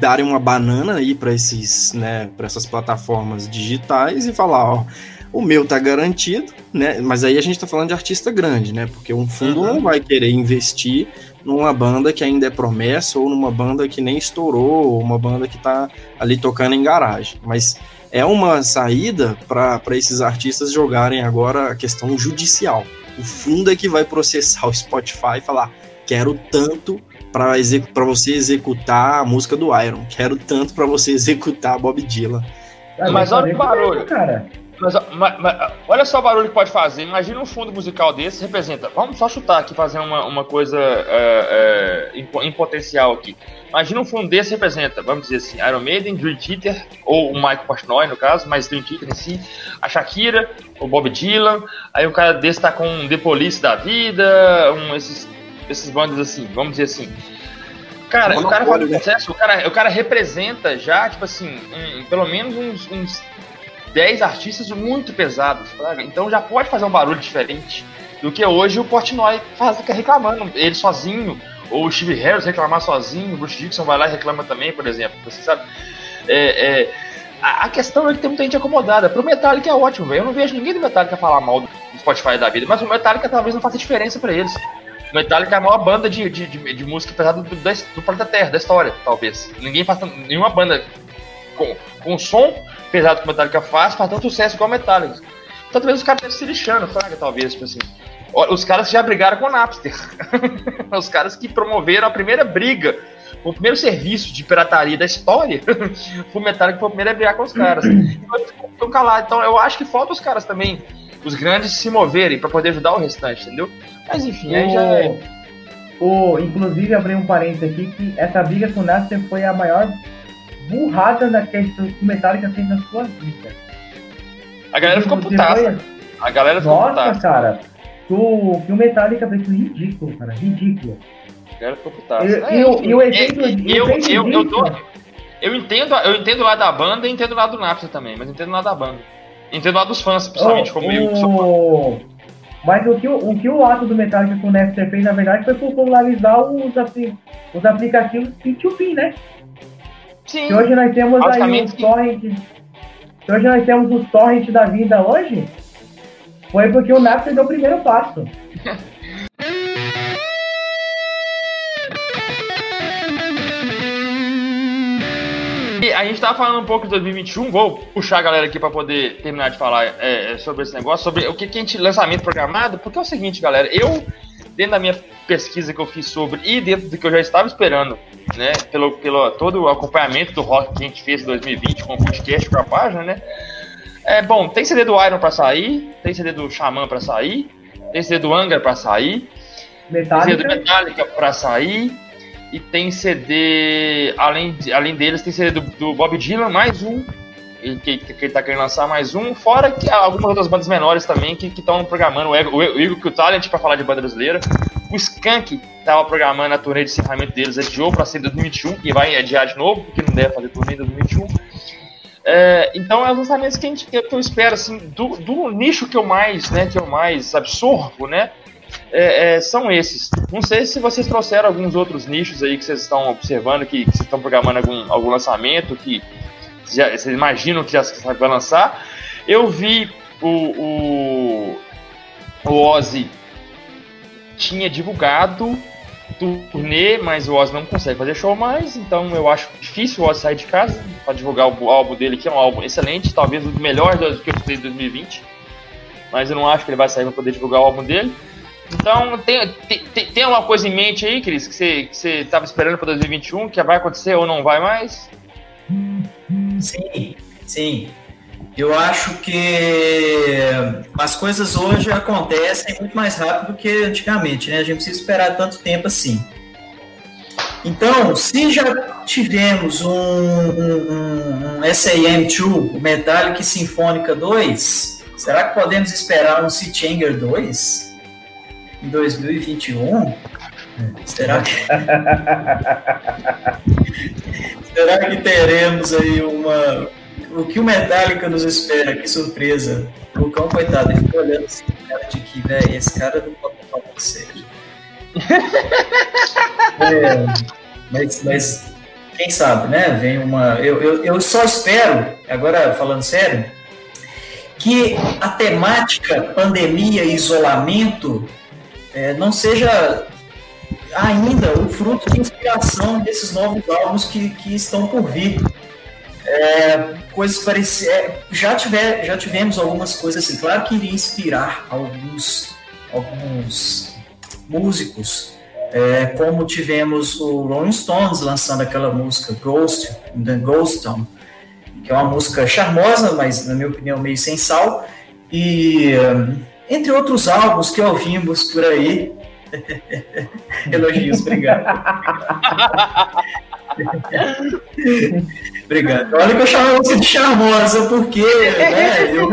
[SPEAKER 4] darem uma banana aí para esses, né, para essas plataformas digitais e falar, ó, o meu tá garantido, né? Mas aí a gente tá falando de artista grande, né? Porque um fundo uhum. não vai querer investir numa banda que ainda é promessa ou numa banda que nem estourou, ou uma banda que tá ali tocando em garagem. Mas é uma saída para esses artistas jogarem agora a questão judicial. O fundo é que vai processar o Spotify e falar: quero tanto para você executar a música do Iron, quero tanto para você executar Bob Dylan.
[SPEAKER 1] Mas olha o barulho, cara. Mas, mas, mas, olha só o barulho que pode fazer. Imagina um fundo musical desse representa. Vamos só chutar aqui, fazer uma, uma coisa é, em, em, potencial aqui. Imagina um fundo desse representa, vamos dizer assim, Iron Maiden, Dream Theater, ou o Michael Portnoy no caso, mas Dream Theater em si, a Shakira, o Bob Dylan. Aí o cara desse tá com um The Police da vida, um, esses, esses bandos assim, vamos dizer assim. Cara, o cara faz um né? o cara, o cara representa já, tipo assim, um, pelo menos uns, uns 10 artistas muito pesados, praga. então já pode fazer um barulho diferente do que hoje o Portnoy faz, reclamando, ele sozinho, ou o Steve Harris reclamar sozinho, o Bruce Dixon vai lá e reclama também, por exemplo, você sabe? É, é, a, a, questão é que tem muita gente acomodada. Pro Metallica é ótimo, velho. Eu não vejo ninguém do Metallica falar mal do Spotify da vida, mas o Metallica talvez não faça diferença para eles. O Metallica é a maior banda de, de, de, de música pesada do, do, do, planeta Terra, da história, talvez. Ninguém faz nenhuma banda com, com som pesado que o Metallica faz, faz tanto sucesso igual o Metallica. Então talvez os caras estejam se lixando, fraga, talvez, tipo assim. Os caras já brigaram com o Napster. os caras que promoveram a primeira briga, o primeiro serviço de pirataria da história, o Metallica foi o primeiro a brigar com os caras. Então, calados. Então eu acho que falta os caras também, os grandes, se moverem para poder ajudar o restante, entendeu? Mas enfim, aí já é.
[SPEAKER 5] O, inclusive, abri um parênteses aqui que essa briga com o Napster foi a maior burrada na questão que o Metallica fez na sua vida.
[SPEAKER 1] A galera ficou putaça. A galera ficou
[SPEAKER 5] Nossa, putaça. cara. O, que o Metallica fez ridículo, cara. Ridículo.
[SPEAKER 1] A galera ficou putaça. E, o exemplo. Eu, eu, eu, eu, tô, eu, entendo, eu entendo lá da banda e entendo lá do Napster também, mas entendo lá da banda. Entendo lá dos fãs, principalmente, oh, como eu.
[SPEAKER 5] Mas o que o, o que o ato do Metallica com o Napster fez, na verdade, foi popularizar os, assim, os aplicativos P2P, né? Sim. Que hoje nós temos aí os torrents. Que hoje nós temos os torrents da vida hoje. Foi porque o Napster deu o primeiro passo.
[SPEAKER 1] a gente tava falando um pouco de 2021, vou puxar a galera aqui para poder terminar de falar é, sobre esse negócio, sobre o que, que a gente lançamento programado, porque é o seguinte, galera, eu dentro da minha pesquisa que eu fiz sobre e dentro do que eu já estava esperando, né, pelo, pelo todo o acompanhamento do rock que a gente fez em 2020 com o podcast com a página, né, é bom, tem CD do Iron para sair, tem CD do Xamã para sair, tem CD do Angra para sair, Metallica. tem CD do Metallica para sair e tem CD além além deles tem CD do, do Bob Dylan mais um que, que ele tá querendo lançar mais um, fora que algumas outras bandas menores também que estão programando, o, o Igor o Talent para falar de banda brasileira, o Skank tava programando a turnê de encerramento deles, adiou para ser 2021 e vai adiar de novo, porque não deve fazer turnê em 2021. É, então é os lançamentos que, a gente, que eu espero, assim, do, do, nicho que eu mais, né, que eu mais absorvo, né, é, é, são esses. Não sei se vocês trouxeram alguns outros nichos aí que vocês estão observando, que, que vocês estão programando algum, algum lançamento, que já, vocês imaginam que já vai lançar. Eu vi o, o, o Ozzy tinha divulgado turnê, mas o Ozzy não consegue fazer show mais, então eu acho difícil o Ozzy sair de casa para divulgar o álbum dele, que é um álbum excelente, talvez o melhor que eu fiz em 2020, mas eu não acho que ele vai sair para poder divulgar o álbum dele. Então, tem, tem, tem alguma coisa em mente aí, Cris, que você estava esperando para 2021, que vai acontecer ou não vai mais?
[SPEAKER 3] Sim, sim. Eu acho que as coisas hoje acontecem muito mais rápido do que antigamente, né? A gente precisa esperar tanto tempo assim. Então, se já tivemos um, um, um SAM2, o Metallic Sinfônica 2, será que podemos esperar um Sea Changer 2 em 2021? Será que. Será que teremos aí uma. O que o Metallica nos espera? Que surpresa. O Lucão, coitado, ele fica olhando assim, cara de que, velho, esse cara não pode falar sério. é, mas, mas quem sabe, né? Vem uma. Eu, eu, eu só espero, agora falando sério, que a temática pandemia e isolamento é, não seja ainda o fruto de inspiração desses novos álbuns que, que estão por vir. É, coisas parecidas. É, já, tiver, já tivemos algumas coisas assim, claro que iria inspirar alguns, alguns músicos, é, como tivemos o Rolling Stones lançando aquela música Ghost, The Ghost Town, que é uma música charmosa, mas na minha opinião meio sem sal, e entre outros álbuns que ouvimos por aí, Elogios, obrigado. obrigado. Olha que eu chamo você de charmosa, porque né, eu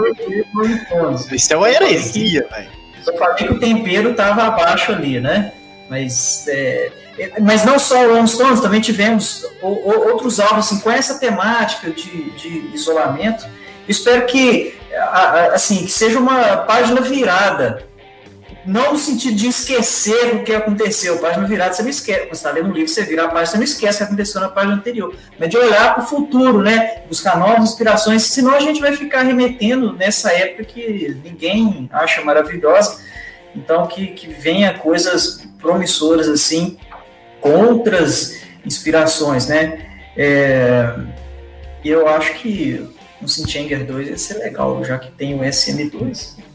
[SPEAKER 4] Isso é uma heresia, velho.
[SPEAKER 3] Só falei que o tempero estava abaixo ali, né? Mas, é, mas não só o Rolling Stones, também tivemos outros álbuns assim, com essa temática de, de isolamento. Espero que, assim, que seja uma página virada não no sentido de esquecer o que aconteceu. Página virada, você não esquece. Quando você está lendo um livro, você vira a página, você não esquece o que aconteceu na página anterior. Mas de olhar para o futuro, né? Buscar novas inspirações, senão a gente vai ficar remetendo nessa época que ninguém acha maravilhosa. Então, que, que venha coisas promissoras, assim, outras inspirações, né? É, eu acho que o Sinchanger 2 ia ser legal, já que tem o SM2.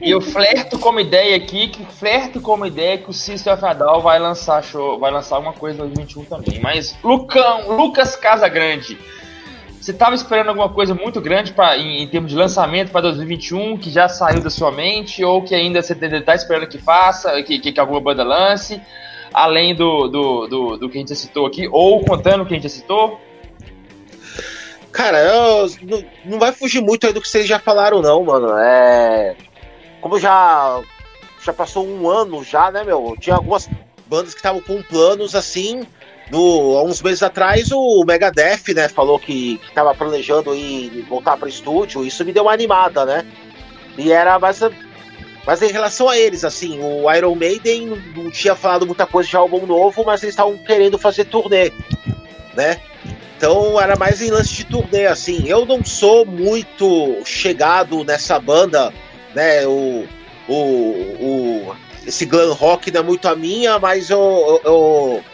[SPEAKER 1] E eu flerto como ideia aqui, que flerto como ideia que o System of a Down vai lançar show, vai lançar alguma coisa em 2021 também. Mas Lucão, Lucas Casagrande, você estava esperando alguma coisa muito grande pra, em, em termos de lançamento para 2021 que já saiu da sua mente ou que ainda você está esperando que faça, que, que, que, alguma banda lance, além do, do, do, do que a gente citou aqui, ou contando o que a gente citou?
[SPEAKER 2] Cara, eu, não, não vai fugir muito aí do que vocês já falaram, não, mano. É. Como já. Já passou um ano já, né, meu? Tinha algumas bandas que estavam com planos assim. No, há uns meses atrás, o Megadeth, né, falou que, que tava planejando ir voltar para estúdio. Isso me deu uma animada, né? E era mais. Mas em relação a eles, assim, o Iron Maiden não tinha falado muita coisa de álbum novo, mas eles estavam querendo fazer turnê, né? Então era mais em lance de turnê, assim. Eu não sou muito chegado nessa banda, né? O, o, o, esse glam rock não é muito a minha, mas eu, eu,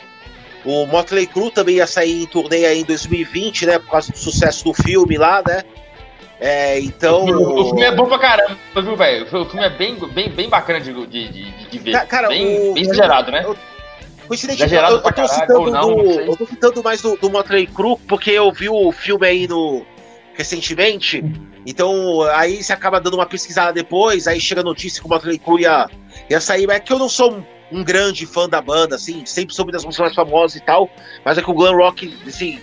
[SPEAKER 2] o Motley Crue também ia sair em turnê aí em 2020, né? Por causa do sucesso do filme lá, né? É, então.
[SPEAKER 1] O, filme é bom pra caramba, viu, velho? O filme é bem, bem, bem bacana de, de, de, de ver. Cara, bem, o, bem exagerado, né? Eu,
[SPEAKER 2] Coincidentemente, eu, eu, tô citando não, do, não eu tô citando mais do, do Motley Crue porque eu vi o filme aí no recentemente. Então, aí você acaba dando uma pesquisada depois, aí chega a notícia que o Motley Crue ia, ia sair. É que eu não sou um, um grande fã da banda, assim, sempre soube das músicas mais famosas e tal, mas é que o glam rock, assim,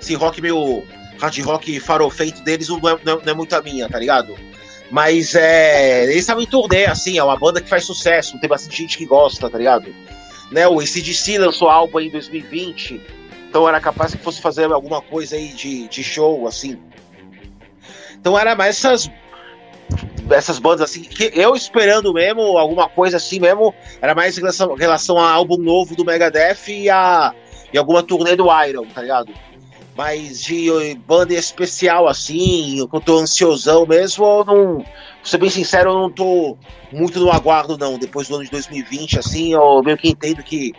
[SPEAKER 2] esse rock meio hard rock farofeito deles não é, não é, não é muito a minha, tá ligado? Mas é. Eles estavam em turnê, assim, é uma banda que faz sucesso, tem bastante gente que gosta, tá ligado? Né? O ACDC lançou álbum em 2020, então era capaz que fosse fazer alguma coisa aí de, de show, assim. Então era mais essas essas bandas assim, que eu esperando mesmo, alguma coisa assim mesmo, era mais em relação, relação a álbum novo do Megadeth e a e alguma turnê do Iron, tá ligado? Mas de banda especial assim, eu tô ansiosão mesmo, eu não Pra ser bem sincero, eu não tô muito no aguardo, não. Depois do ano de 2020, assim, eu meio que entendo que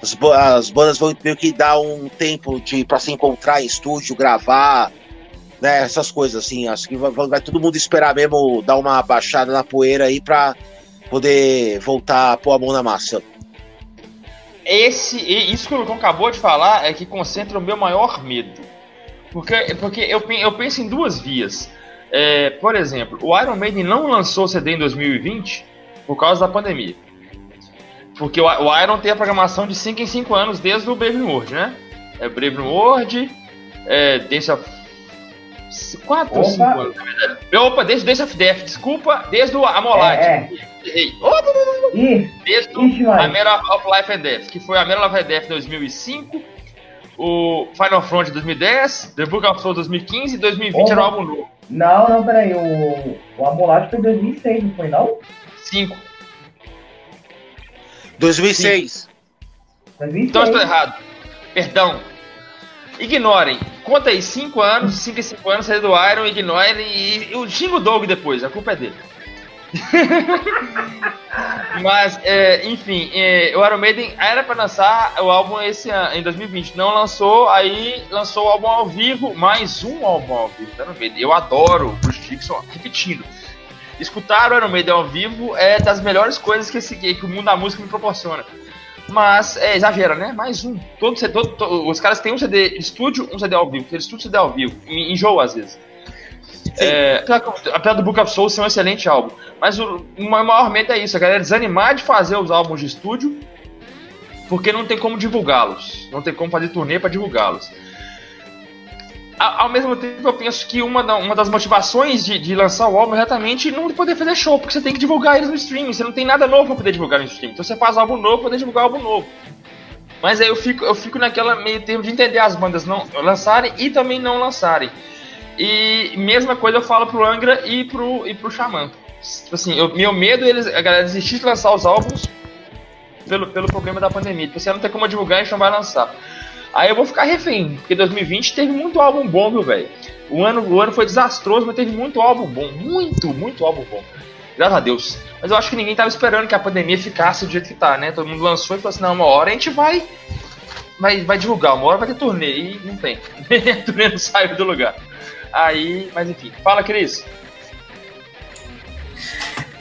[SPEAKER 2] as, as bandas vão meio que dar um tempo de para se encontrar em estúdio, gravar, né? Essas coisas, assim. Acho que vai, vai todo mundo esperar mesmo dar uma baixada na poeira aí pra poder voltar a pôr a mão na massa.
[SPEAKER 1] Esse, isso que o Lucão acabou de falar é que concentra o meu maior medo. Porque, porque eu, eu penso em duas vias. É, por exemplo, o Iron Maiden não lançou CD em 2020 por causa da pandemia. Porque o, o Iron tem a programação de 5 em 5 anos desde o Brave New World, né? É Brave New World, é Dance of 4 ou 5 anos, na verdade. Opa, desde Days of Death, desculpa, desde o Amolad.
[SPEAKER 5] É,
[SPEAKER 1] Errei. Oh, o
[SPEAKER 5] Ixi.
[SPEAKER 1] A Mera of Life and Death, que foi a Mera of Life and Death 2005, o Final Front 2010, The Book of Souls 2015 e 2020 era o álbum novo.
[SPEAKER 5] não, não, peraí. O, o Amolade foi em 2006, não foi não?
[SPEAKER 1] 5.
[SPEAKER 2] 2006.
[SPEAKER 5] 2006.
[SPEAKER 1] Então eu estou errado. Perdão. Ignorem. Conta aí, 5 anos, 5 e 5 anos, saí do Iron, ignorem e eu xingo o Doug depois, a culpa é dele. Mas, é, enfim, é, o Iron Maiden era pra lançar o álbum esse ano, em 2020. Não lançou, aí lançou o álbum ao vivo, mais um álbum ao vivo do Iron Maiden. Eu adoro o Bruce Dixon, repetindo. Escutar o Iron Maiden ao vivo é das melhores coisas que, esse, que o mundo da música me proporciona. Mas, é, exagera, né? Mais um. Todo, todo, todo- os caras têm um CD estúdio, um CD ao vivo. Estúdio CD ao vivo. Me enjoa às vezes. É, apesar do Book of Souls ser um excelente álbum. Mas o, o maior medo é isso, a galera desanimar de fazer os álbuns de estúdio porque não tem como divulgá-los. Não tem como fazer turnê para divulgá-los. Ao mesmo tempo, eu penso que uma, da- uma das motivações de, de lançar o álbum é exatamente não poder fazer show, porque você tem que divulgar eles no streaming. Você não tem nada novo pra poder divulgar no streaming. Então você faz álbum novo pra poder divulgar álbum novo. Mas aí eu fico, eu fico naquela meio termo de entender as bandas não lançarem e também não lançarem. E mesma coisa eu falo pro Angra e pro, e pro Xamã. Tipo assim, eu- meu medo é eles, a galera desistir de lançar os álbuns pelo, pelo problema da pandemia. Tipo, você não tem como divulgar a gente não vai lançar. Aí eu vou ficar refém, porque 2020 teve muito álbum bom, viu, velho? O ano, o ano foi desastroso, mas teve muito álbum bom. Muito, muito álbum bom. Graças a Deus. Mas eu acho que ninguém tava esperando que a pandemia ficasse do jeito que tá, né? Todo mundo lançou e falou assim, não, uma hora a gente vai. Vai, vai divulgar, uma hora vai ter turnê. E não tem. a turnê não saiu do lugar. Aí, mas enfim. Fala, Cris.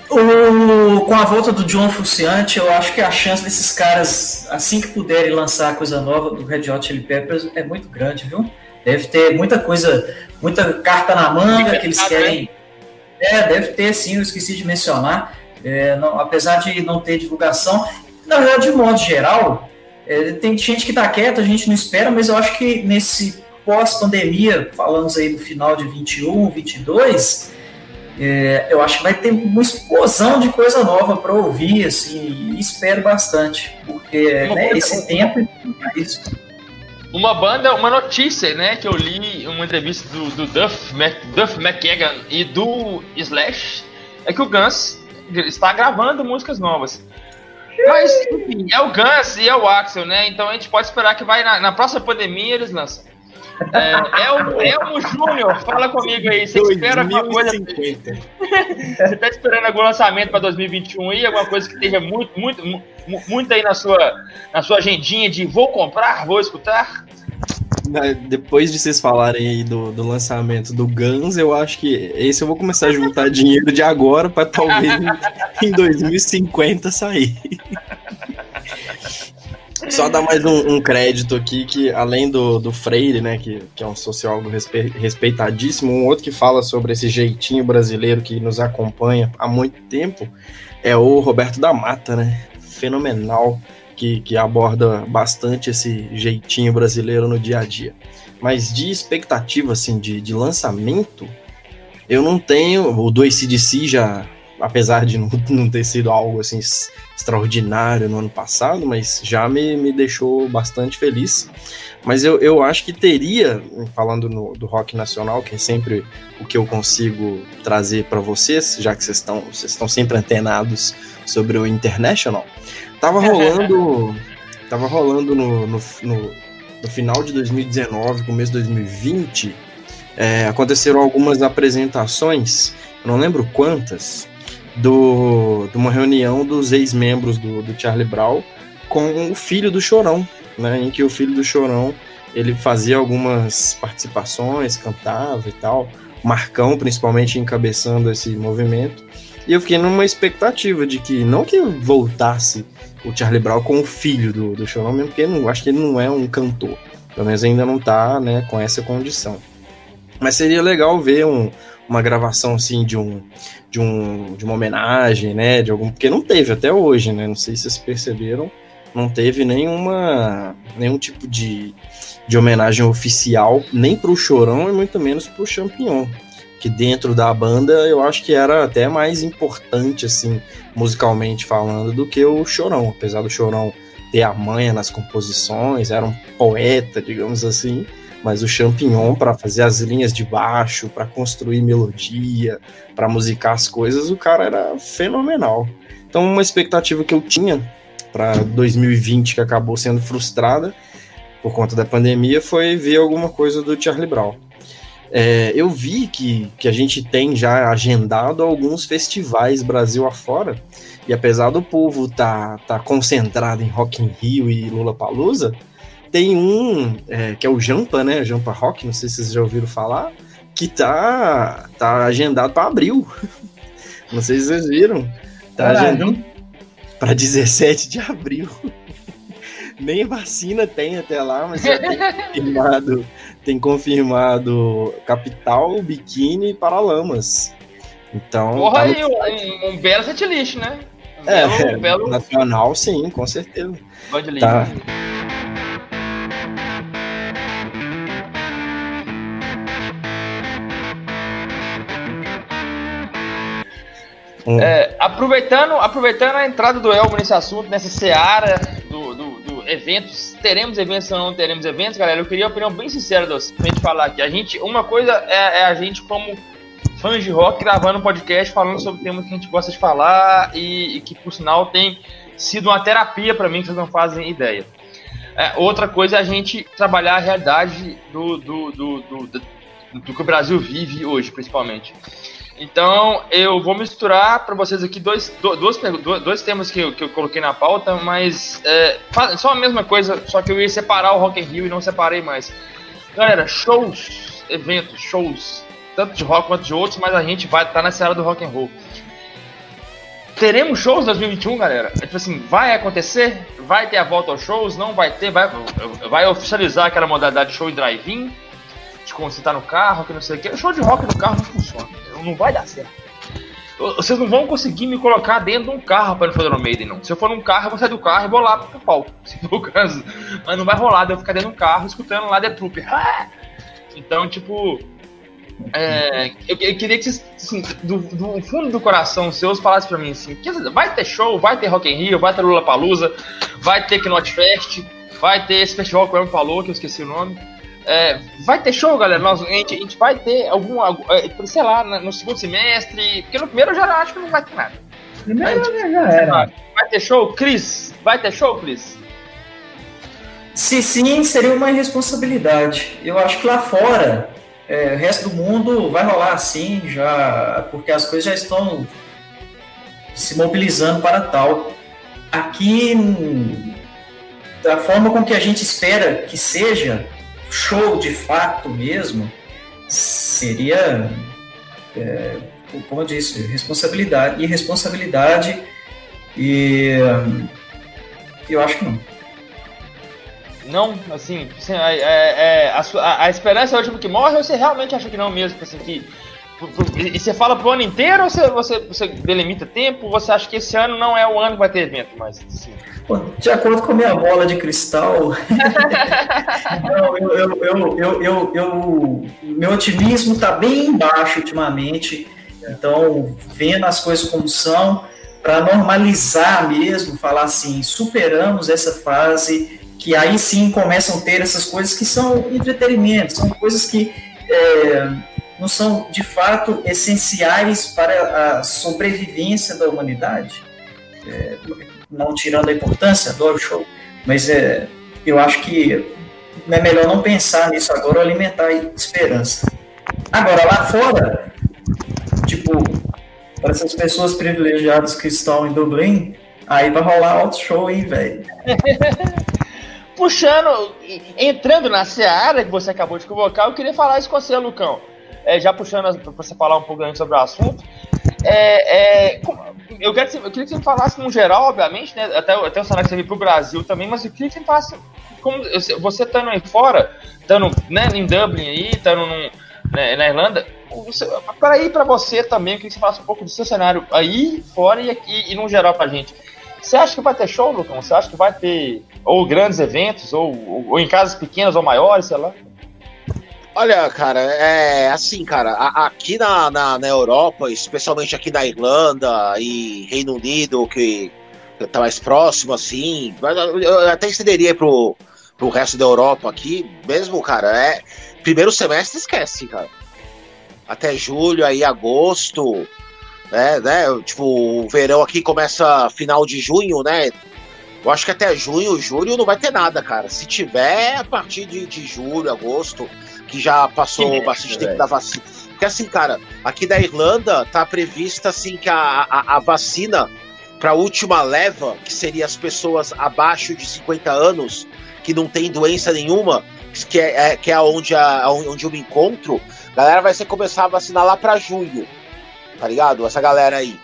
[SPEAKER 3] O, com a volta do John Fruciante, eu acho que a chance desses caras, assim que puderem lançar coisa nova do Red Hot Chili Peppers, é muito grande, viu? Deve ter muita coisa, muita carta na manga que eles querem. É, deve ter sim, eu esqueci de mencionar. É, não- apesar de não ter divulgação, na verdade, de modo geral, é, tem gente que tá quieta, a gente não espera, mas eu acho que nesse pós-pandemia, falamos aí do final de 21, 22, é, eu acho que vai ter uma explosão de coisa nova para ouvir, assim, e espero bastante, porque
[SPEAKER 1] Uma
[SPEAKER 3] né, esse tempo é isso.
[SPEAKER 1] Uma banda, uma notícia, né, que eu li uma entrevista do, do Duff, Mac, Duff McKagan e do Slash, é que o Guns está gravando músicas novas. Mas, enfim, é o Guns e é o Axel, né? Então a gente pode esperar que vai na, na próxima pandemia eles lançam. É, é o Elmo Júnior, fala comigo aí. Você espera alguma coisa?
[SPEAKER 4] 2050.
[SPEAKER 1] Você tá esperando algum lançamento para 2021 aí? Alguma coisa que esteja muito, muito, mu- muito aí na sua, na sua agendinha de vou comprar, vou escutar?
[SPEAKER 4] Depois de vocês falarem aí do, do lançamento do Guns, eu acho que esse eu vou começar a juntar dinheiro de agora para talvez em 2050 sair. Só dar mais um, um crédito aqui, que além do, do Freire, né, que, que é um sociólogo respe- respeitadíssimo, um outro que fala sobre esse jeitinho brasileiro que nos acompanha há muito tempo é o Roberto da Mata, né? Fenomenal, que, que aborda bastante esse jeitinho brasileiro no dia a dia. Mas de expectativa, assim, de, de lançamento, eu não tenho. O do ACDC já, apesar de não, ter sido algo assim extraordinário no ano passado, mas já me, me deixou bastante feliz. Mas eu, eu acho que teria, falando no- do rock nacional, que é sempre o que eu consigo trazer para vocês, já que vocês estão vocês estão sempre antenados sobre o International, tava rolando. tava rolando no, no, no, no final de 2019, começo de 2020, é, aconteceram algumas apresentações, eu não lembro quantas, do, de uma reunião dos ex-membros do, do Charlie Brown com o filho do Chorão, né, em que o filho do Chorão ele fazia algumas participações, cantava e tal, Marcão principalmente encabeçando esse movimento, e eu fiquei numa expectativa de que, não que voltasse o Charlie Brown com o filho do, do Chorão, mesmo porque não, acho que ele não é um cantor, pelo menos ainda não tá né, com essa condição. Mas seria legal ver um, uma gravação assim de um, de um de uma homenagem, né, de algum porque não teve até hoje, né? Não sei se vocês perceberam, não teve nenhuma, nenhum tipo de, de homenagem oficial, nem pro Chorão e muito menos pro Champignon. Que dentro da banda eu acho que era até mais importante, assim, musicalmente falando, do que o Chorão. Apesar do Chorão ter a manha nas composições, era um poeta, digamos assim, mas o Champignon para fazer as linhas de baixo, para construir melodia, para musicar as coisas, o cara era fenomenal. Então, uma expectativa que eu tinha para 2020 que acabou sendo frustrada por conta da pandemia foi ver alguma coisa do Charlie Brown. É, eu vi que, que a gente tem já agendado alguns festivais Brasil afora, e apesar do povo tá, tá concentrado em Rock in Rio e Lula Palusa, tem um é, que é o Jampa, né? Jampa Rock, não sei se vocês já ouviram falar, que tá, tá agendado para abril. Não sei se vocês viram. Tá agendado para 17 de abril. Nem vacina tem até lá, mas já tem confirmado, tem confirmado Capital, Biquíni e Paralamas. Então.
[SPEAKER 1] Porra, tá aí, um, um, belo setlist, né?
[SPEAKER 4] Um é, belo, belo... nacional, sim, com certeza. Tá.
[SPEAKER 1] Hum. É, aproveitando, aproveitando a entrada do Elmo nesse assunto, nessa seara do, do, do, eventos, teremos eventos ou não teremos eventos, galera, eu queria uma opinião bem sincera da gente falar aqui. A gente, uma coisa é, é, a gente como fãs de rock gravando um podcast falando sobre temas que a gente gosta de falar e, e que, por sinal, tem sido uma terapia para mim, que vocês não fazem ideia. É, outra coisa é a gente trabalhar a realidade do, do, do, do, do, do que o Brasil vive hoje, principalmente. Então, eu vou misturar para vocês aqui dois, dois, dois temas que eu, que eu coloquei na pauta, mas é, só a mesma coisa, só que eu ia separar o Rock in Rio e não separei mais. Galera, shows, eventos, shows, tanto de rock quanto de outros, mas a gente vai estar tá nessa área do rock and roll. Teremos shows 2021, galera? É tipo assim, vai acontecer? Vai ter a volta aos shows? Não vai ter? Vai, vai oficializar aquela modalidade de show e drive-in? De quando você tá no carro, que não sei o que. O show de rock no carro não funciona não vai dar certo. Vocês não vão conseguir me colocar dentro de um carro para fazer no Maiden, não. Se eu for num carro, eu vou sair do carro e vou lá pro palco. Se for o caso. Mas não vai rolar de eu ficar dentro de um carro escutando lá The Trooper. Então, tipo. É, eu, eu, queria que vocês, assim, do, do, fundo do coração seus, falassem pra mim assim: vai ter show, vai ter Rock in Rio, vai ter Lula Palusa, vai ter Knot Fest, vai ter esse festival que o Evan falou, que eu esqueci o nome. É, vai ter show, galera? Nós, a, gente, a gente vai ter algum, é, sei lá, no segundo semestre, porque no primeiro eu já acho que não vai ter nada.
[SPEAKER 5] Primeiro gente, já era.
[SPEAKER 1] Vai ter show? Cris, vai ter show, Cris?
[SPEAKER 3] Se sim, seria uma irresponsabilidade. Eu acho que lá fora, é, o resto do mundo vai rolar assim, já, porque as coisas já estão se mobilizando para tal. Aqui, da forma com que a gente espera que seja, show de fato mesmo, seria, é, como eu disse, responsabilidade, irresponsabilidade e eu acho que não.
[SPEAKER 1] Não, assim, assim é, é, é a, a, esperança é o último que morre ou você realmente acha que não mesmo? Assim, que, e você fala pro ano inteiro ou você, você, você delimita tempo? Você acha que esse ano não é o ano que vai ter evento? Mas, assim,
[SPEAKER 3] de acordo com a minha bola de cristal, eu, eu, eu, eu, eu, meu otimismo está bem baixo ultimamente. Então, vendo as coisas como são, para normalizar mesmo, falar assim, superamos essa fase, que aí sim começam a ter essas coisas que são entretenimento, são coisas que é, não são de fato essenciais para a sobrevivência da humanidade. É, não tirando a importância, adoro show, mas é, eu acho que é melhor não pensar nisso agora ou alimentar esperança. Agora, lá fora, tipo, para essas pessoas privilegiadas que estão em Dublin, aí vai rolar outro show aí, velho.
[SPEAKER 1] Puxando, entrando na seara que você acabou de convocar, eu queria falar isso com você, Lucão. É, já puxando para você falar um pouco sobre o assunto. É, é, eu, quero que, eu queria que você falasse no geral, obviamente, né? Até, até o cenário que você veio pro Brasil também, mas eu queria que você falasse como você estando aí fora, estando né, em Dublin aí, estando né, na Irlanda, para ir para você também, eu queria que você falasse um pouco do seu cenário aí, fora e aqui, e no geral pra gente. Você acha que vai ter show, Lucão? Você acha que vai ter ou grandes eventos, ou, ou, ou em casas pequenas ou maiores, sei lá?
[SPEAKER 2] Olha, cara, é assim, cara, aqui na, na, na, Europa, especialmente aqui na Irlanda e Reino Unido, que tá mais próximo, assim, eu até estenderia pro, pro resto da Europa aqui, mesmo, cara, é. Primeiro semestre esquece, cara. Até julho, aí agosto, né, né? Tipo, o verão aqui começa final de junho, né? Eu acho que até junho, julho não vai ter nada, cara. Se tiver, a partir de, de julho, agosto, que já passou que bastante tempo da vacina. Porque assim, cara, aqui da Irlanda tá prevista assim que a, a, a vacina para a última leva, que seria as pessoas abaixo de 50 anos, que não tem doença nenhuma, que é, é que é onde, a, onde eu me encontro, a galera vai ser começar a vacinar lá para junho, tá ligado? Essa galera aí.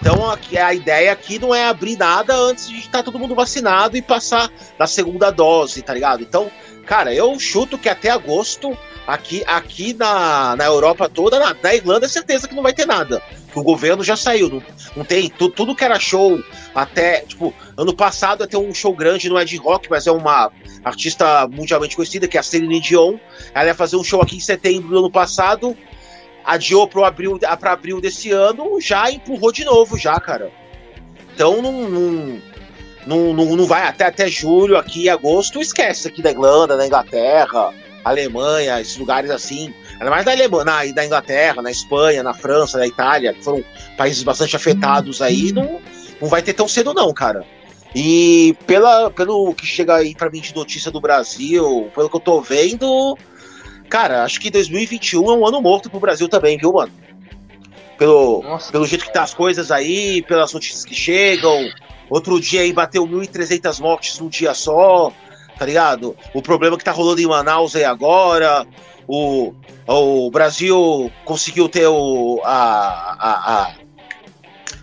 [SPEAKER 2] Então aqui, a ideia aqui não é abrir nada antes de estar tá todo mundo vacinado e passar da segunda dose, tá ligado? Então Cara, eu chuto que até agosto, aqui, aqui na, na Europa toda, na, na Irlanda, é certeza que não vai ter nada. o governo já saiu. Não, não tem. Tu, tudo que era show, até. Tipo, ano passado ter um show grande, não é de rock, mas é uma artista mundialmente conhecida, que é a Celine Dion. Ela ia fazer um show aqui em setembro do ano passado. Adiou para abril, abril desse ano, já empurrou de novo, já, cara. Então não, não não, não, não vai até, até julho, aqui, agosto, esquece aqui da Irlanda, da Inglaterra, Alemanha, esses lugares assim. Ainda mais da Alemanha, na, da Inglaterra, na Espanha, na França, na Itália, que foram países bastante afetados aí, não, não vai ter tão cedo, não, cara. E pela, pelo que chega aí pra mim de notícia do Brasil, pelo que eu tô vendo, cara, acho que 2021 é um ano morto pro Brasil também, viu, mano? Pelo, pelo jeito que tá as coisas aí, pelas notícias que chegam, Outro dia aí bateu 1.300 mortes num dia só, tá ligado? O problema que tá rolando em Manaus aí agora. O, o Brasil conseguiu ter o, a, a, a,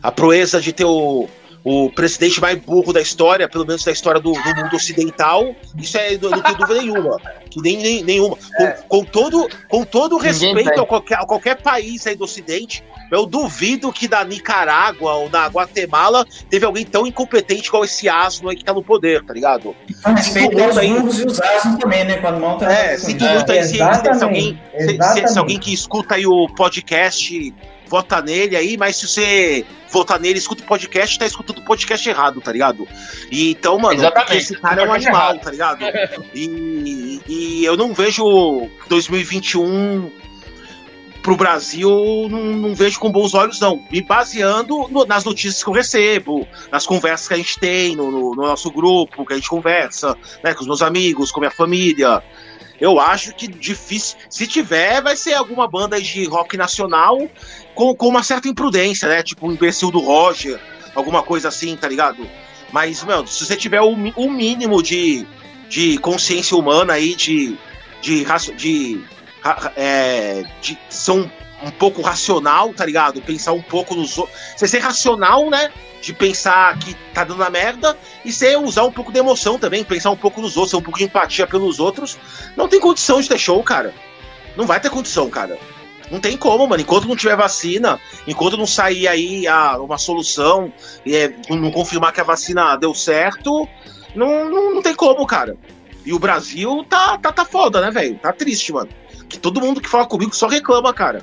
[SPEAKER 2] a proeza de ter o, o presidente mais burro da história, pelo menos da história do, do mundo ocidental, isso é, não tenho dúvida nenhuma. Que nem, nem nenhuma. É. Com, com, todo, com todo respeito a qualquer, a qualquer país aí do Ocidente, eu duvido que da Nicarágua ou da Guatemala teve alguém tão incompetente igual esse asno aí que tá no poder, tá ligado?
[SPEAKER 3] Ah, respeito aos aí... e os asnos também, né? Quando monta.
[SPEAKER 2] É, se, é, se, se, alguém, se, se, alguém que escuta aí o podcast vota nele aí, mas se você votar nele, escuta o podcast, tá escutando o podcast errado, tá ligado? E, então, mano, esse cara é um animal, errado. tá ligado? E, e eu não vejo 2021 pro Brasil, não, não, vejo com bons olhos, não. Me baseando no, nas notícias que eu recebo, nas conversas que a gente tem no, no, no, nosso grupo, que a gente conversa, né, com os meus amigos, com a minha família. Eu acho que difícil. Se tiver, vai ser alguma banda de rock nacional com, com uma certa imprudência, né? Tipo o um imbecil do Roger, alguma coisa assim, tá ligado? Mas, meu, se você tiver o, o mínimo de, de consciência humana aí, de, de, de, é, de ser um, um pouco racional, tá ligado? Pensar um pouco nos outros. Você ser racional, né? De pensar que tá dando a merda e você usar um pouco de emoção também, pensar um pouco nos outros, um pouco de empatia pelos outros. Não tem condição de ter show, cara. Não vai ter condição, cara. Não tem como, mano. Enquanto não tiver vacina, enquanto não sair aí a, uma solução e é, não confirmar que a vacina deu certo, não, não, não tem como, cara. E o Brasil tá, tá, tá foda, né, velho? Tá triste, mano. Que todo mundo que fala comigo só reclama, cara.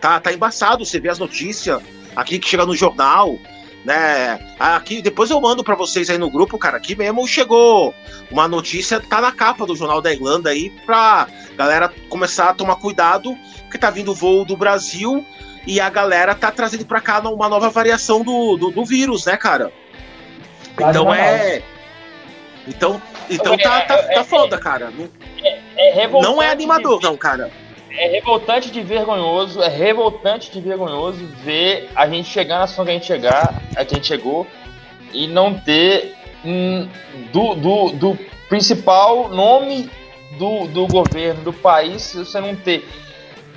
[SPEAKER 2] Tá, tá embaçado, você vê as notícias aqui que chega no jornal, né? Aqui, depois eu mando para vocês aí no grupo, cara. Aqui mesmo chegou uma notícia, tá na capa do Jornal da Irlanda aí, pra galera começar a tomar cuidado porque tá vindo voo do Brasil e a galera tá trazendo pra cá uma nova variação do, do, do vírus, né, cara? Então é. Então, então tá, tá, tá foda, cara. É, é não é animador, não, cara.
[SPEAKER 1] É revoltante de vergonhoso, é revoltante de vergonhoso ver a gente chegar na situação que a gente chegar, a que a gente chegou, e não ter hum, do, do, do principal nome do, do governo do país, você não ter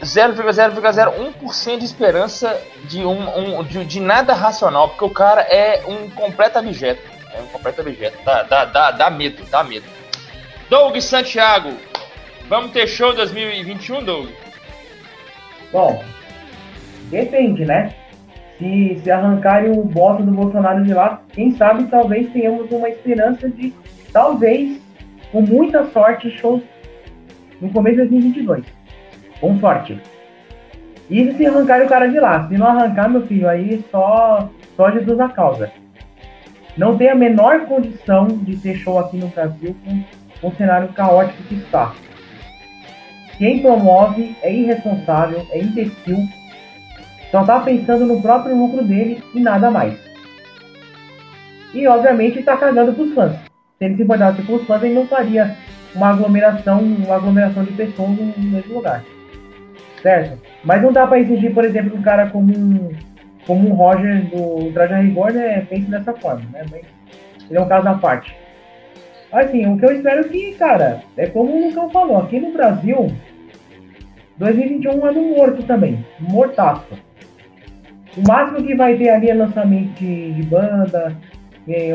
[SPEAKER 1] 0,001% de esperança de, um, um de, de, nada racional, porque o cara é um completo abjeto. É um completo abjeto. Dá, dá, dá, dá medo, dá medo. Doug Santiago, vamos ter show 2021, Doug?
[SPEAKER 5] Bom, depende, né? Se, se arrancarem o voto do Bolsonaro de lá, quem sabe talvez tenhamos uma esperança de, talvez, com muita sorte, shows no começo de 2022. Com sorte. E se arrancarem o cara de lá. Se não arrancar, meu filho, aí só, só Jesus na causa. Não tem a menor condição de ter show aqui no Brasil com, com o cenário caótico que está. Quem promove é irresponsável, é imbecil, só está pensando no próprio lucro dele e nada mais. E obviamente está cagando para os fãs. Se ele se importasse com os fãs, ele não faria uma aglomeração, uma aglomeração de pessoas no mesmo lugar. Certo? Mas não dá para exigir, por exemplo, um cara como um, como um Roger do Traja Rigor, né, pense dessa forma, né? Mas ele é um caso à parte. Assim, o que eu espero que, cara, é como o Lucão falou, aqui no Brasil, 2021 é ano morto também, mortaço. O máximo que vai ter ali é lançamento de, de banda,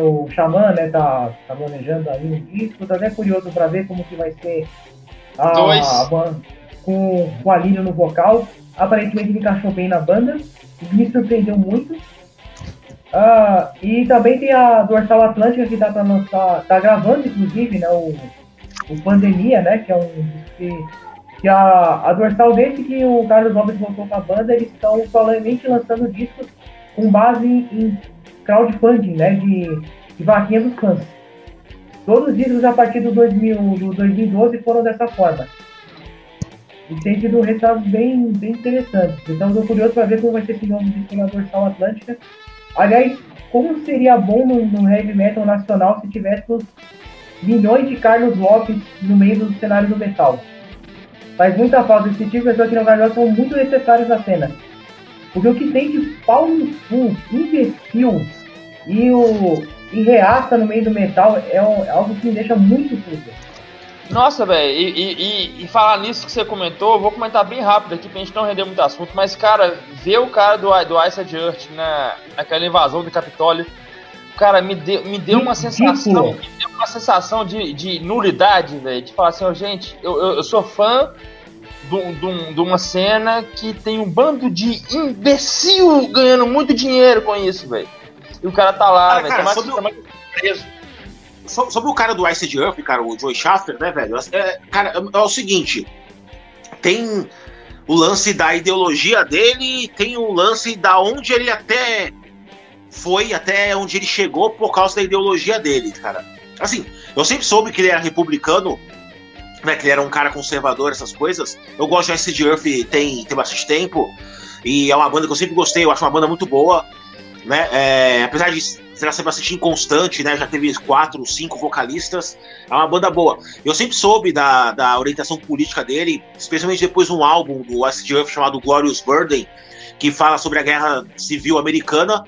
[SPEAKER 5] o Xamã, né, tá, tá planejando aí um disco, tô até curioso para ver como que vai ser a, a banda com, com a no vocal. Aparentemente ele encaixou bem na banda, me surpreendeu muito. Uh, e também tem a Dorsal Atlântica que tá para lançar, tá gravando inclusive, né, o, o Pandemia, né, que é um que, que a, a dorsal desde que o Carlos Alves voltou com a banda, eles estão solenemente lançando discos com base em, em crowdfunding, né, de, de vaquinha dos fãs. Todos os discos a partir do, 2000, do 2012 foram dessa forma. E tem tido resultados bem, bem interessantes. Então estou curioso para ver como vai ser esse novo disco na Dorsal Atlântica. Aliás, como seria bom no, no heavy metal nacional se tivéssemos milhões de Carlos Lopes no meio do cenário do metal. Faz muita falta esse tipo de pessoas que no Carlos são muito necessários na cena. Porque o que tem de pau no sul, imbecil e, o, e reaça no meio do metal é, um, é algo que me deixa muito puto.
[SPEAKER 1] Nossa, velho, e, e, e, falar nisso que você comentou, vou comentar bem rápido aqui pra gente não render muito assunto, mas, cara, ver o cara do, do Ice Earth na, naquela invasão do Capitólio, cara, me deu, me deu uma sensação, me deu uma sensação de, de nulidade, velho, de falar assim, oh, gente, eu, eu, eu sou fã de uma cena que tem um bando de imbecil ganhando muito dinheiro com isso, velho. E o cara tá lá, velho, tá sobre, o...
[SPEAKER 2] preso. sobre o cara do Ice Earth, cara, o Joey Shafter, né, velho? É, cara, é o seguinte, tem o lance da ideologia dele, tem o lance da onde ele até foi, até onde ele chegou por causa da ideologia dele, cara. Assim, eu sempre soube que ele era republicano, né, que ele era um cara conservador, essas coisas. Eu gosto de Acid Earth tem, tem bastante tempo. E é uma banda que eu sempre gostei, eu acho uma banda muito boa. Né? É, apesar de ser bastante inconstante, né? Já teve quatro, cinco vocalistas. É uma banda boa. Eu sempre soube da, da orientação política dele, especialmente depois de um álbum do Acid Earth chamado Glorious Burden, que fala sobre a guerra civil americana.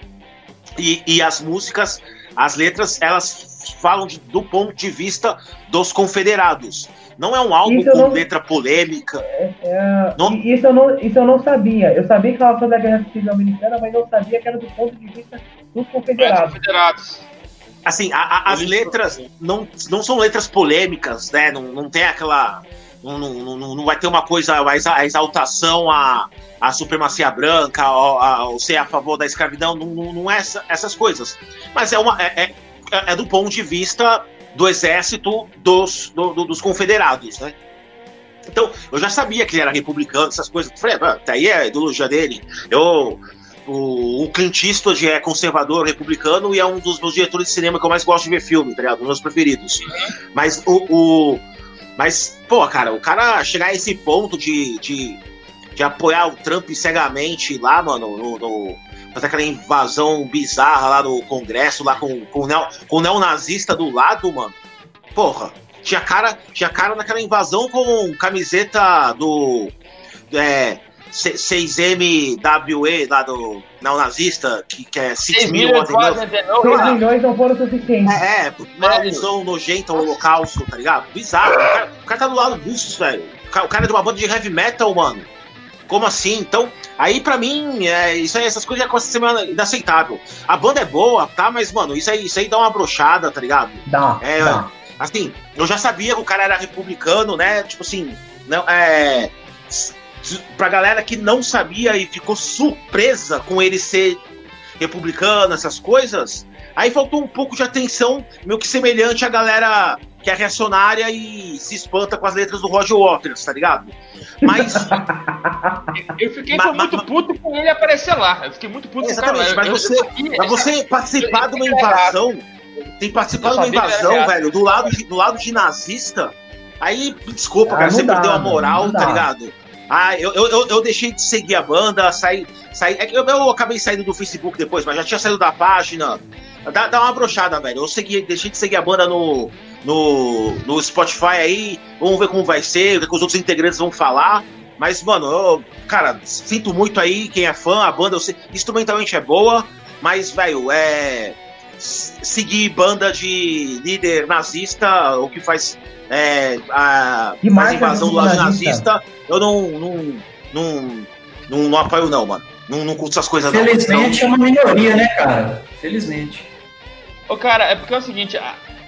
[SPEAKER 2] E, e as músicas, as letras, elas falam de, do ponto de vista dos confederados. Não é um álbum isso com não... letra polêmica. É,
[SPEAKER 5] é... Não... Isso, eu não, isso eu não sabia. Eu sabia que falava sobre a Guerra Civil Americana, mas não sabia que era do ponto de vista dos confederados. confederados.
[SPEAKER 2] Assim, a, a, as letras não, não são letras polêmicas, né? Não, não tem aquela. Não, não, não, não vai ter uma coisa, a exaltação à, à supremacia branca, ao, ser a favor da escravidão, não, não, não é essa, essas coisas. Mas é, uma, é, é, é do ponto de vista do exército dos, do, do, dos confederados, né? Então, eu já sabia que ele era republicano, essas coisas. Falei, ah, tá aí a ideologia dele. Eu, o, o Clint Eastwood é conservador, republicano, e é um dos meus diretores de cinema que eu mais gosto de ver filme, tá ligado? Um dos meus preferidos. Mas o, o. mas, pô, cara, o cara chegar a esse ponto de, de, de apoiar o Trump cegamente lá, mano, no, no fazer aquela invasão bizarra lá no Congresso, lá com, com, o, neo, com o neonazista do lado, mano. Porra, tinha cara, tinha cara naquela invasão com camiseta do é, 6MWE lá do neonazista, que, que é 6 mil. 6
[SPEAKER 5] milhões não foram suficientes.
[SPEAKER 2] É, é uma alusão nojenta ao holocausto, tá ligado? Bizarro. O cara, o cara tá do lado Bustos, velho. O cara é de uma banda de heavy metal, mano. Como assim? Então, aí para mim, é, isso aí, essas coisas já começam a ser inaceitável. A banda é boa, tá? Mas, mano, isso aí, isso aí dá uma brochada, tá ligado?
[SPEAKER 5] Dá,
[SPEAKER 2] é,
[SPEAKER 5] dá.
[SPEAKER 2] Assim, eu já sabia que o cara era republicano, né? Tipo assim, não, é, pra galera que não sabia e ficou surpresa com ele ser republicano, essas coisas. Aí faltou um pouco de atenção, meio que semelhante à galera que é reacionária e se espanta com as letras do Roger Waters, tá ligado? Mas.
[SPEAKER 1] eu fiquei mas, muito mas, puto com ele aparecer lá. Eu fiquei muito puto
[SPEAKER 2] Exatamente, com mas, eu, você, eu, mas você participar de uma invasão. Tem participado de uma invasão, velho, do lado de, do lado de nazista. Aí, desculpa, ah, cara, você dá, perdeu a moral, tá ligado? Ah, eu, eu, eu deixei de seguir a banda, saí. saí é que eu, eu acabei saindo do Facebook depois, mas já tinha saído da página. Dá, dá uma brochada, velho. Eu segui, deixei de seguir a banda no, no, no Spotify aí. Vamos ver como vai ser, o que os outros integrantes vão falar. Mas, mano, eu, cara, sinto muito aí quem é fã, a banda, eu sei, instrumentalmente é boa, mas, velho, é. Seguir banda de líder nazista, o que faz é, a, faz invasão do lado nazista. nazista, eu não, não, não, não, não apoio, não, mano. Não, não curto essas coisas,
[SPEAKER 3] Felizmente não. Felizmente é uma minoria, né, cara? Felizmente.
[SPEAKER 1] Ô, cara, é porque é o seguinte,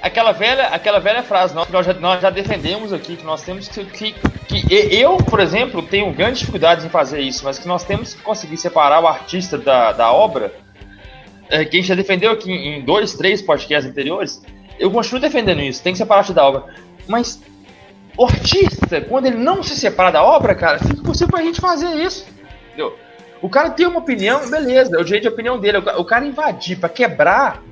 [SPEAKER 1] aquela velha, aquela velha frase nós, nós, já, nós já defendemos aqui, que nós temos que, que, que, Eu, por exemplo, tenho grandes dificuldades em fazer isso, mas que nós temos que conseguir separar o artista da, da obra. É, que a gente já defendeu aqui em dois, três podcasts anteriores. Eu continuo defendendo isso, tem que separar o artista da obra. Mas o artista, quando ele não se separa da obra, cara, fica possível pra gente fazer isso. Entendeu? O cara tem uma opinião, beleza, é o jeito de opinião dele. O cara invadir para quebrar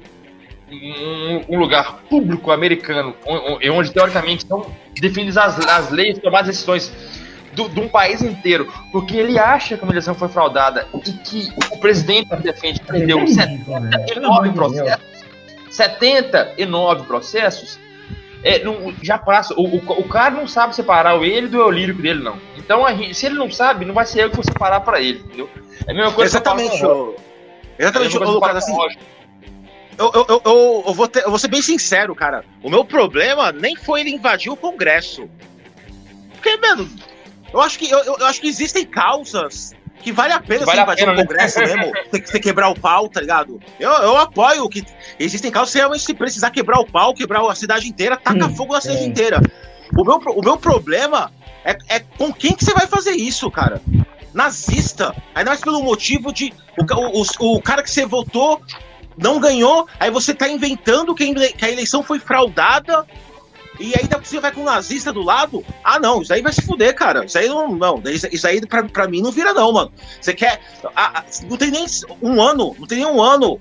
[SPEAKER 1] um, um, lugar público americano, onde, onde teoricamente são definidas as, as leis, tomadas decisões do, de um país inteiro, porque ele acha que a eleição foi fraudada e que o presidente defende perdeu 79 processos, 79 processos, é, não, já passa. O, o, o, cara não sabe separar o ele do eu lírico dele, não. Então, gente, se ele não sabe, não vai ser eu que vou separar pra ele, entendeu?
[SPEAKER 2] É a mesma coisa Exatamente, que eu Exatamente, é Lucas, assim. Eu, eu, eu, eu, eu, vou ter, eu vou ser bem sincero, cara. O meu problema nem foi ele invadir o Congresso. Porque, mano, eu acho que, eu, eu acho que existem causas que vale a pena vale você invadir o né? Congresso né? mesmo, tem que quebrar o pau, tá ligado? Eu, eu apoio que existem causas que realmente se precisar quebrar o pau, quebrar a cidade inteira, taca hum, fogo na cidade é. inteira. O meu, o meu problema é, é com quem que você vai fazer isso, cara? Nazista. Ainda mais pelo motivo de o, o, o cara que você votou não ganhou, aí você tá inventando que a eleição foi fraudada e ainda você vai com um nazista do lado? Ah, não, isso aí vai se fuder, cara. Isso aí não. não isso aí pra, pra mim não vira, não, mano. Você quer. Ah, não tem nem um ano, não tem nem um ano.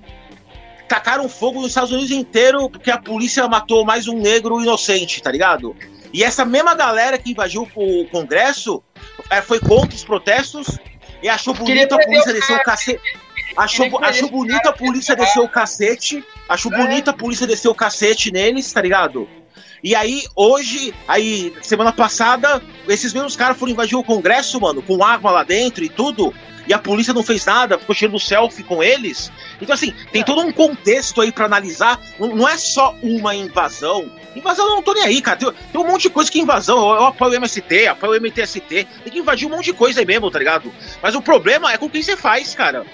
[SPEAKER 2] Tacaram fogo nos Estados Unidos inteiro porque a polícia matou mais um negro inocente, tá ligado? E essa mesma galera que invadiu o Congresso é, foi contra os protestos e achou bonito a polícia descer o cacete. Achou, achou bonito a polícia descer o cacete. Achou bonito a polícia descer o cacete neles, tá ligado? E aí, hoje, aí, semana passada, esses mesmos caras foram invadir o Congresso, mano, com arma lá dentro e tudo. E a polícia não fez nada, ficou tirando selfie com eles. Então, assim, tem todo um contexto aí para analisar. Não, não, é só uma invasão. Invasão eu não tô nem aí, cara. Tem, tem um monte de coisa que invasão. Eu, eu, apoio o MST, apoio o MTST. Tem que invadir um monte de coisa aí mesmo, tá ligado? Mas o problema é com quem você faz, cara.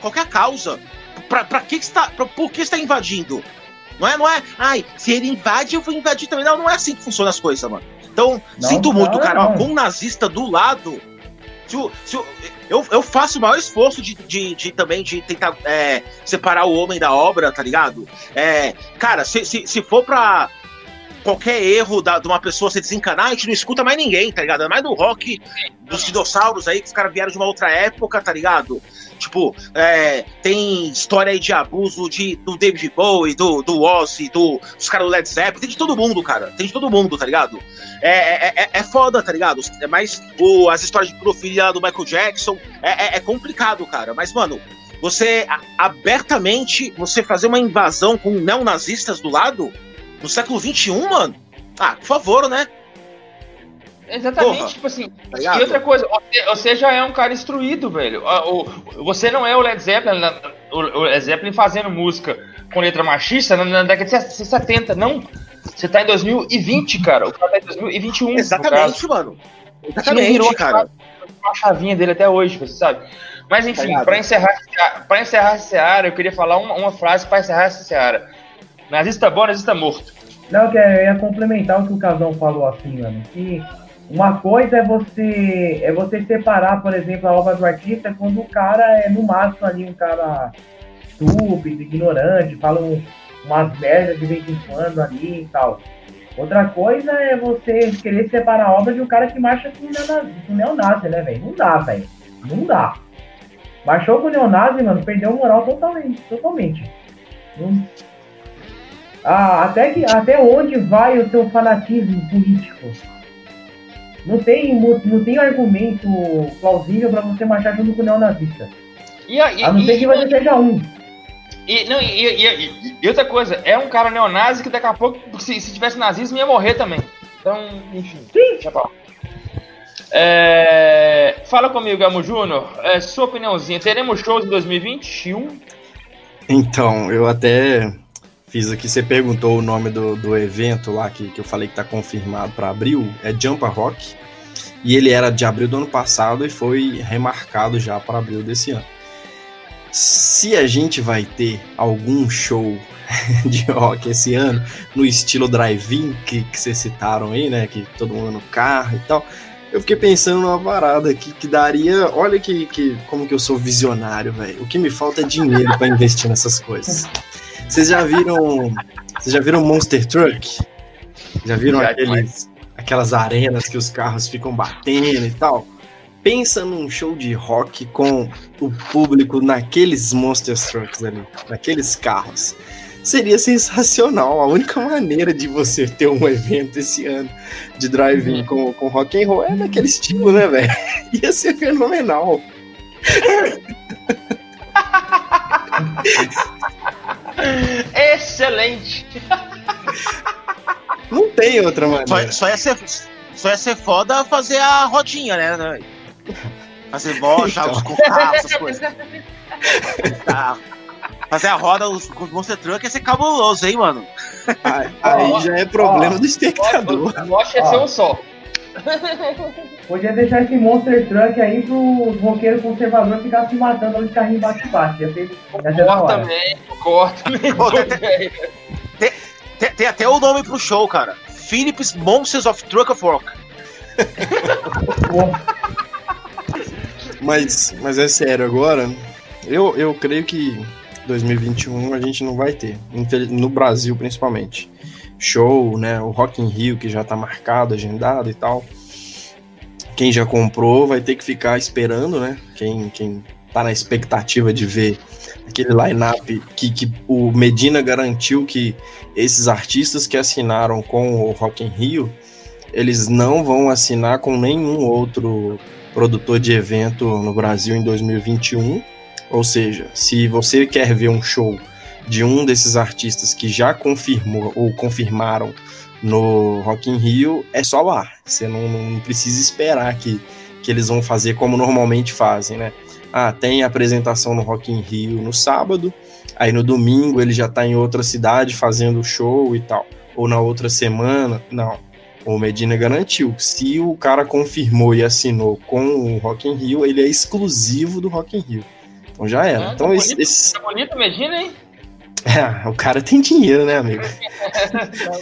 [SPEAKER 2] Qual é a causa? Pra, pra que, que você tá. Pra, por que você tá invadindo? Não é, não é, ai, se ele invade, eu vou invadir também. Não, não é assim que funcionam as coisas, mano. Então, não, sinto não, muito, cara. Ó, com um nazista do lado. Se, o, se o, eu, eu faço o maior esforço de, de, de também de tentar é, separar o homem da obra, tá ligado? É, cara, se, se, se for pra qualquer erro da, de uma pessoa se desencanar, a gente não escuta mais ninguém, tá ligado? É mais do rock dos dinossauros aí, que os caras vieram de uma outra época, tá ligado? Tipo, é, tem história aí de abuso de, do David Bowie, do, do Ozzy, do, dos caras do Led Zeppelin, tem de todo mundo, cara. Tem de todo mundo, tá ligado? É, é, é, é foda, tá ligado? É mais o, as histórias de pedofilia do Michael Jackson. É, é, é complicado, cara. Mas, mano, você abertamente você fazer uma invasão com neonazistas do lado no século XXI, mano? Ah, por favor, né?
[SPEAKER 1] Exatamente, Porra, tipo assim. Tá e outra coisa, você, você, já é um cara instruído, velho. Você não é o Led Zeppelin, o Led Zeppelin fazendo música com letra machista na, década de 70, não. Você tá em 2020, cara. O cara tá em 2021.
[SPEAKER 2] Exatamente, mano. Exatamente, virou cara.
[SPEAKER 1] Uma chavinha dele até hoje, você sabe. Mas enfim, tá para encerrar, pra encerrar essa seara, eu queria falar uma, uma frase para encerrar essa seara. Nazista bom, nazista morto.
[SPEAKER 5] Não, que eu ia complementar o que o Casão falou assim, mano. Que uma coisa é você é você separar, por exemplo, a obra do artista quando o cara é no máximo ali um cara estúpido, ignorante, fala um, umas merdas de vez em quando ali e tal. Outra coisa é você querer separar a obra de um cara que marcha com o neonazi, né, velho? Não dá, velho. Não dá. Marchou com o neonazi, mano, perdeu o moral totalmente. totalmente. Não... Ah, até, que, até onde vai o seu fanatismo político? Não tem, não tem argumento plausível para você marchar junto com o neonazista. E, a, e, a não ser que você seja um.
[SPEAKER 1] E, não, e, e, e, outra coisa, é um cara neonazi que daqui a pouco, se, se tivesse nazismo, ia morrer também. Então, enfim. Sim. É, fala comigo, Gamo Júnior. É, sua opiniãozinha, teremos shows em 2021?
[SPEAKER 4] Então, eu até fiz aqui, você perguntou o nome do, do evento lá que, que eu falei que tá confirmado para abril, é Jumpa Rock. E ele era de abril do ano passado e foi remarcado já para abril desse ano se a gente vai ter algum show de rock esse ano, no estilo drive-in que, que vocês citaram aí, né? Que todo mundo no carro e tal. Eu fiquei pensando numa parada aqui que daria. Olha que, que como que eu sou visionário, velho. O que me falta é dinheiro para investir nessas coisas. Vocês já viram. Vocês já viram Monster Truck? Já viram aqueles, aquelas arenas que os carros ficam batendo e tal? pensa num show de rock com o público naqueles Monster Trucks ali, naqueles carros. Seria sensacional. A única maneira de você ter um evento esse ano de drive-in uhum. com, com rock and roll é naquele estilo, né, velho? Ia ser fenomenal.
[SPEAKER 1] Excelente.
[SPEAKER 4] Não tem outra maneira.
[SPEAKER 2] Só, só, ia ser, só ia ser foda fazer a rodinha, né? Fazer bola, jogos então. carro, essas coisas. Tá. Fazer a roda com os Monster Truck ia ser cabuloso, hein, mano?
[SPEAKER 4] Aí, aí já é problema ó, do espectador.
[SPEAKER 1] Mostra é ser um só.
[SPEAKER 5] Podia deixar esse Monster Truck aí pro roqueiro conservador ficar se matando ali de carrinho bate-bate.
[SPEAKER 1] Corta também, corta também.
[SPEAKER 2] tem, tem, tem, até o nome pro show, cara. Philips Monsters of Truck of Rock.
[SPEAKER 4] Mas, mas é sério, agora, eu, eu creio que 2021 a gente não vai ter, no Brasil principalmente. Show, né? O Rock in Rio que já tá marcado, agendado e tal. Quem já comprou vai ter que ficar esperando, né? Quem, quem tá na expectativa de ver aquele line-up que, que o Medina garantiu que esses artistas que assinaram com o Rock in Rio, eles não vão assinar com nenhum outro produtor de evento no Brasil em 2021. Ou seja, se você quer ver um show de um desses artistas que já confirmou ou confirmaram no Rock in Rio, é só lá. Você não, não precisa esperar que, que eles vão fazer como normalmente fazem, né? Ah, tem apresentação no Rock in Rio no sábado, aí no domingo ele já está em outra cidade fazendo show e tal. Ou na outra semana, não o Medina garantiu. Se o cara confirmou e assinou com o Rock in Rio, ele é exclusivo do Rock in Rio. Então já era. Ah, então
[SPEAKER 1] tá
[SPEAKER 4] esse,
[SPEAKER 1] bonito, esse... Tá bonito Medina, hein?
[SPEAKER 4] É, o cara tem dinheiro, né, amigo?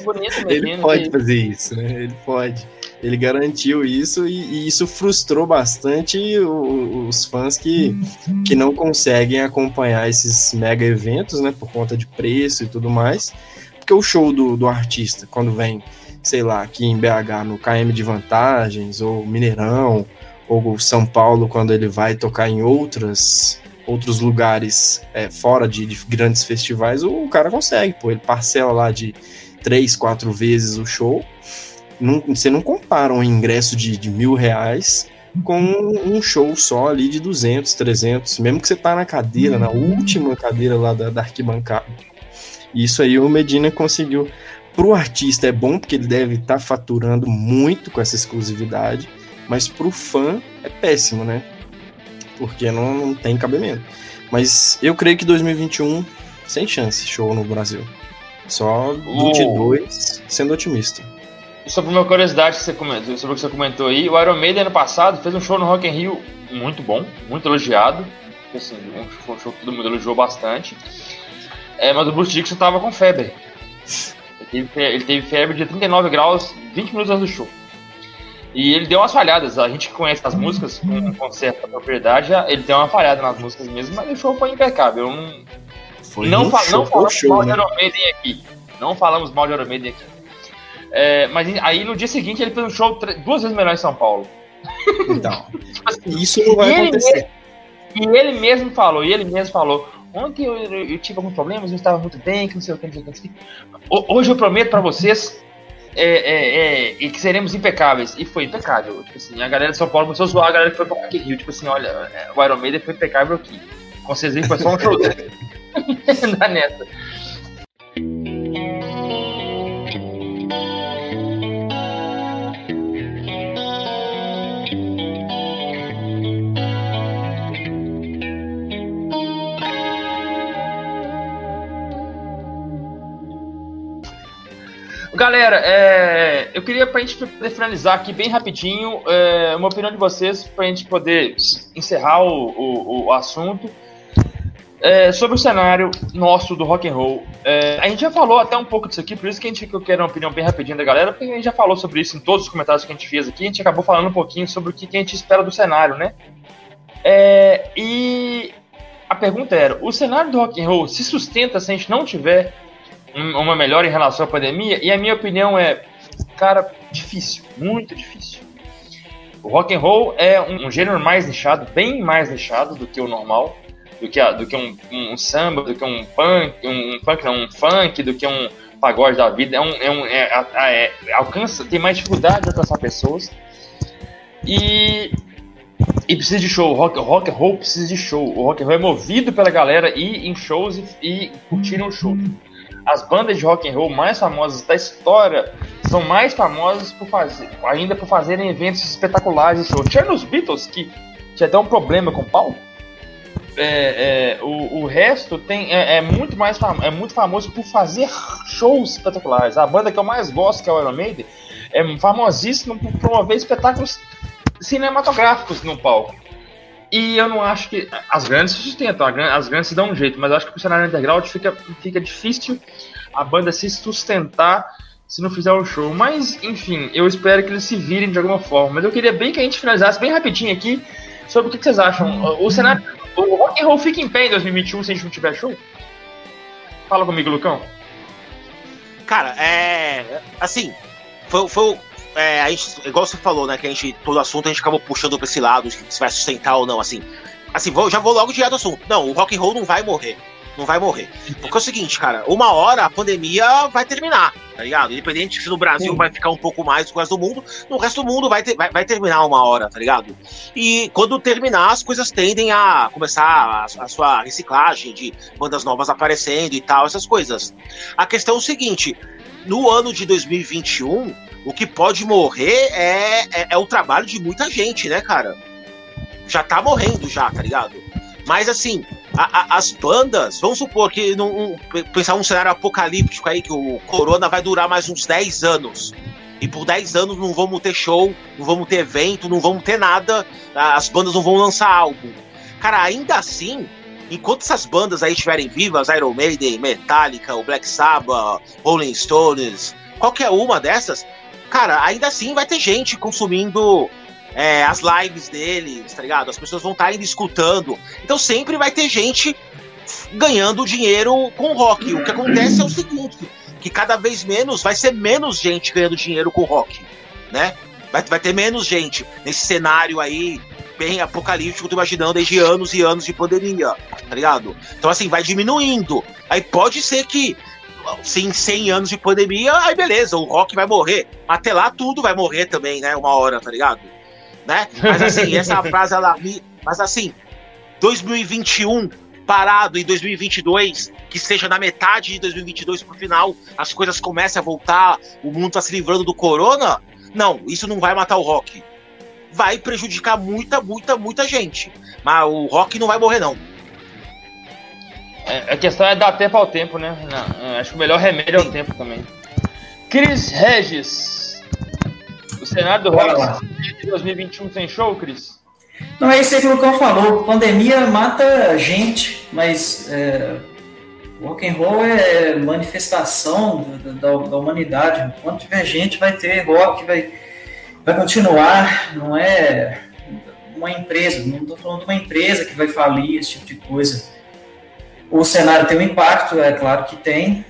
[SPEAKER 4] bonito, Medina, ele pode fazer isso, né? Ele pode. Ele garantiu isso e, e isso frustrou bastante os, os fãs que, que não conseguem acompanhar esses mega eventos, né? Por conta de preço e tudo mais. Porque o show do, do artista, quando vem sei lá, aqui em BH, no KM de Vantagens, ou Mineirão, ou São Paulo, quando ele vai tocar em outras outros lugares é, fora de, de, grandes festivais, o, o, cara consegue, pô, ele parcela lá de três, quatro vezes o show. Não, você não compara um ingresso de, de mil reais com um show só ali de 200, 300, mesmo que você tá na cadeira, na última cadeira lá da, da arquibancada. Isso aí o Medina conseguiu Pro artista é bom porque ele deve estar tá faturando muito com essa exclusividade, mas pro fã é péssimo, né? Porque não, não tem cabimento. Mas eu creio que 2021 sem chance show no Brasil. Só 22 sendo otimista.
[SPEAKER 1] Sobre uma curiosidade que você comentou, sobre o que você comentou aí, o Iron Maiden ano passado fez um show no Rock in Rio muito bom, muito elogiado. Assim, um show que todo mundo elogiou bastante. É, mas o Bruce Dixon tava com febre. Ele teve, ele teve febre de 39 graus 20 minutos antes do show. E ele deu umas falhadas. A gente conhece as músicas com, com certa propriedade, ele deu uma falhada nas músicas mesmo, mas o show foi impecável. Foi não, fa não falamos show, mal né? de Iron Maiden aqui. Não falamos mal de Iron aqui. É, mas aí no dia seguinte ele fez um show duas vezes melhor em São Paulo.
[SPEAKER 4] Então, tipo assim, isso não vai acontecer.
[SPEAKER 1] Ele, e ele mesmo falou, e ele mesmo falou, ontem eu, eu, eu, tive alguns problemas, eu estava muito bem, que não sei o que, não sei o que. Hoje eu prometo para vocês é, é, é, e que seremos impecáveis. E foi impecável. Tipo assim, a galera de São Paulo começou a zoar a galera que foi pra Rock Rio. Tipo assim, olha, é, o Iron Maiden foi impecável aqui. Com aí foi só um show. Dá nessa. Galera, é, eu queria para a gente finalizar aqui bem rapidinho é, uma opinião de vocês para a gente poder encerrar o, o, o assunto é, sobre o cenário nosso do rock and roll. É, a gente já falou até um pouco disso aqui, por isso que a gente que eu quero uma opinião bem rapidinho da galera, porque a gente já falou sobre isso em todos os comentários que a gente fez aqui. A gente acabou falando um pouquinho sobre o que, que a gente espera do cenário, né? É, e a pergunta era: o cenário do rock and roll se sustenta se a gente não tiver uma melhora em relação à pandemia? E a minha opinião é, cara, difícil, muito difícil. O rock and roll é um, um gênero mais nichado, bem mais nichado do que o normal, do que, a, do que um, um, samba, do que um punk, um, punk não, um funk, do que um pagode da vida. É um, é um é, é, alcança, tem mais dificuldade de alcançar pessoas. E e precisa de show. Rock, rock and roll precisa de show. O rock and roll é movido pela galera ir em shows e, e curtirem o show as bandas de rock and roll mais famosas da história são mais famosas por fazer, ainda por fazerem eventos espetaculares. Tinha nos Beatles, que tinha até um problema com o pau. É, é, o, o, resto tem, é, é muito mais é muito famoso por fazer shows espetaculares. A banda que eu mais gosto, que é o Iron Maiden, é famosíssima por promover espetáculos cinematográficos no palco. E eu não acho que. As grandes se sustentam, as grandes se dão um jeito, mas eu acho que o cenário underground fica, fica difícil a banda se sustentar se não fizer o show. Mas, enfim, eu espero que eles se virem de alguma forma. Mas eu queria bem que a gente finalizasse bem rapidinho aqui sobre o que, vocês acham. O cenário. O rock and roll fica em pé em 2021 se a gente não tiver show? Fala comigo, Lucão.
[SPEAKER 2] Cara, é. Assim, foi, foi, é, a gente, igual você falou, né? Que a gente, todo assunto a gente acabou puxando pra esse lado, se vai sustentar ou não, assim. Assim, vou, já vou logo direto ao assunto. Não, o rock and roll não vai morrer. Não vai morrer. Porque é o seguinte, cara, uma hora a pandemia vai terminar, tá ligado? Independente se no Brasil Sim. vai ficar um pouco mais do que o resto do mundo, no resto do mundo vai, ter, vai, vai, terminar uma hora, tá ligado? E quando terminar, as coisas tendem a começar a, a sua reciclagem de bandas novas aparecendo e tal, essas coisas. A questão é o seguinte: no ano de 2021 o que pode morrer é, é, é, o trabalho de muita gente, né, cara? Já tá morrendo já, tá ligado? Mas assim, a, a, as bandas, vamos supor que num, um, pensar um cenário apocalíptico aí, que o Corona vai durar mais uns 10 anos. E por 10 anos não vamos ter show, não vamos ter evento, não vamos ter nada, as bandas não vão lançar álbum. Cara, ainda assim, enquanto essas bandas aí estiverem vivas, Iron Maiden, Metallica, o Black Sabbath, Rolling Stones, qualquer uma dessas, cara, ainda assim vai ter gente consumindo é, as lives deles, tá ligado? As pessoas vão estar tá ainda escutando. Então sempre vai ter gente ganhando dinheiro com rock. O que acontece é o seguinte: que cada vez menos vai ser menos gente ganhando dinheiro com rock, né? Vai, vai ter menos gente nesse cenário aí bem apocalíptico, tô imaginando desde anos e anos de pandemia, tá ligado? Então assim, vai diminuindo. Aí pode ser que sem 100 anos de pandemia, aí beleza, o rock vai morrer. Até lá tudo vai morrer também, né? Uma hora, tá ligado? Né? Mas assim, essa frase ela me. Mas assim, 2021 parado em 2022, que seja na metade de 2022 pro final, as coisas começam a voltar, o mundo tá se livrando do corona. Não, isso não vai matar o rock. Vai prejudicar muita, muita, muita gente. Mas o rock não vai morrer, não.
[SPEAKER 1] É, a questão é dar tempo ao tempo, né? Não, acho que o melhor remédio é o tempo também. Cris Regis. O cenário do rock de 2021 sem show, Cris?
[SPEAKER 3] Não, é isso aí que o Lucão falou. Pandemia mata gente, mas é, rock and roll é manifestação da, da, da humanidade. Quando tiver gente, vai ter rock, vai, vai continuar. Não é uma empresa, não estou falando de uma empresa que vai falir, esse tipo de coisa o cenário tem um impacto, é claro que tem,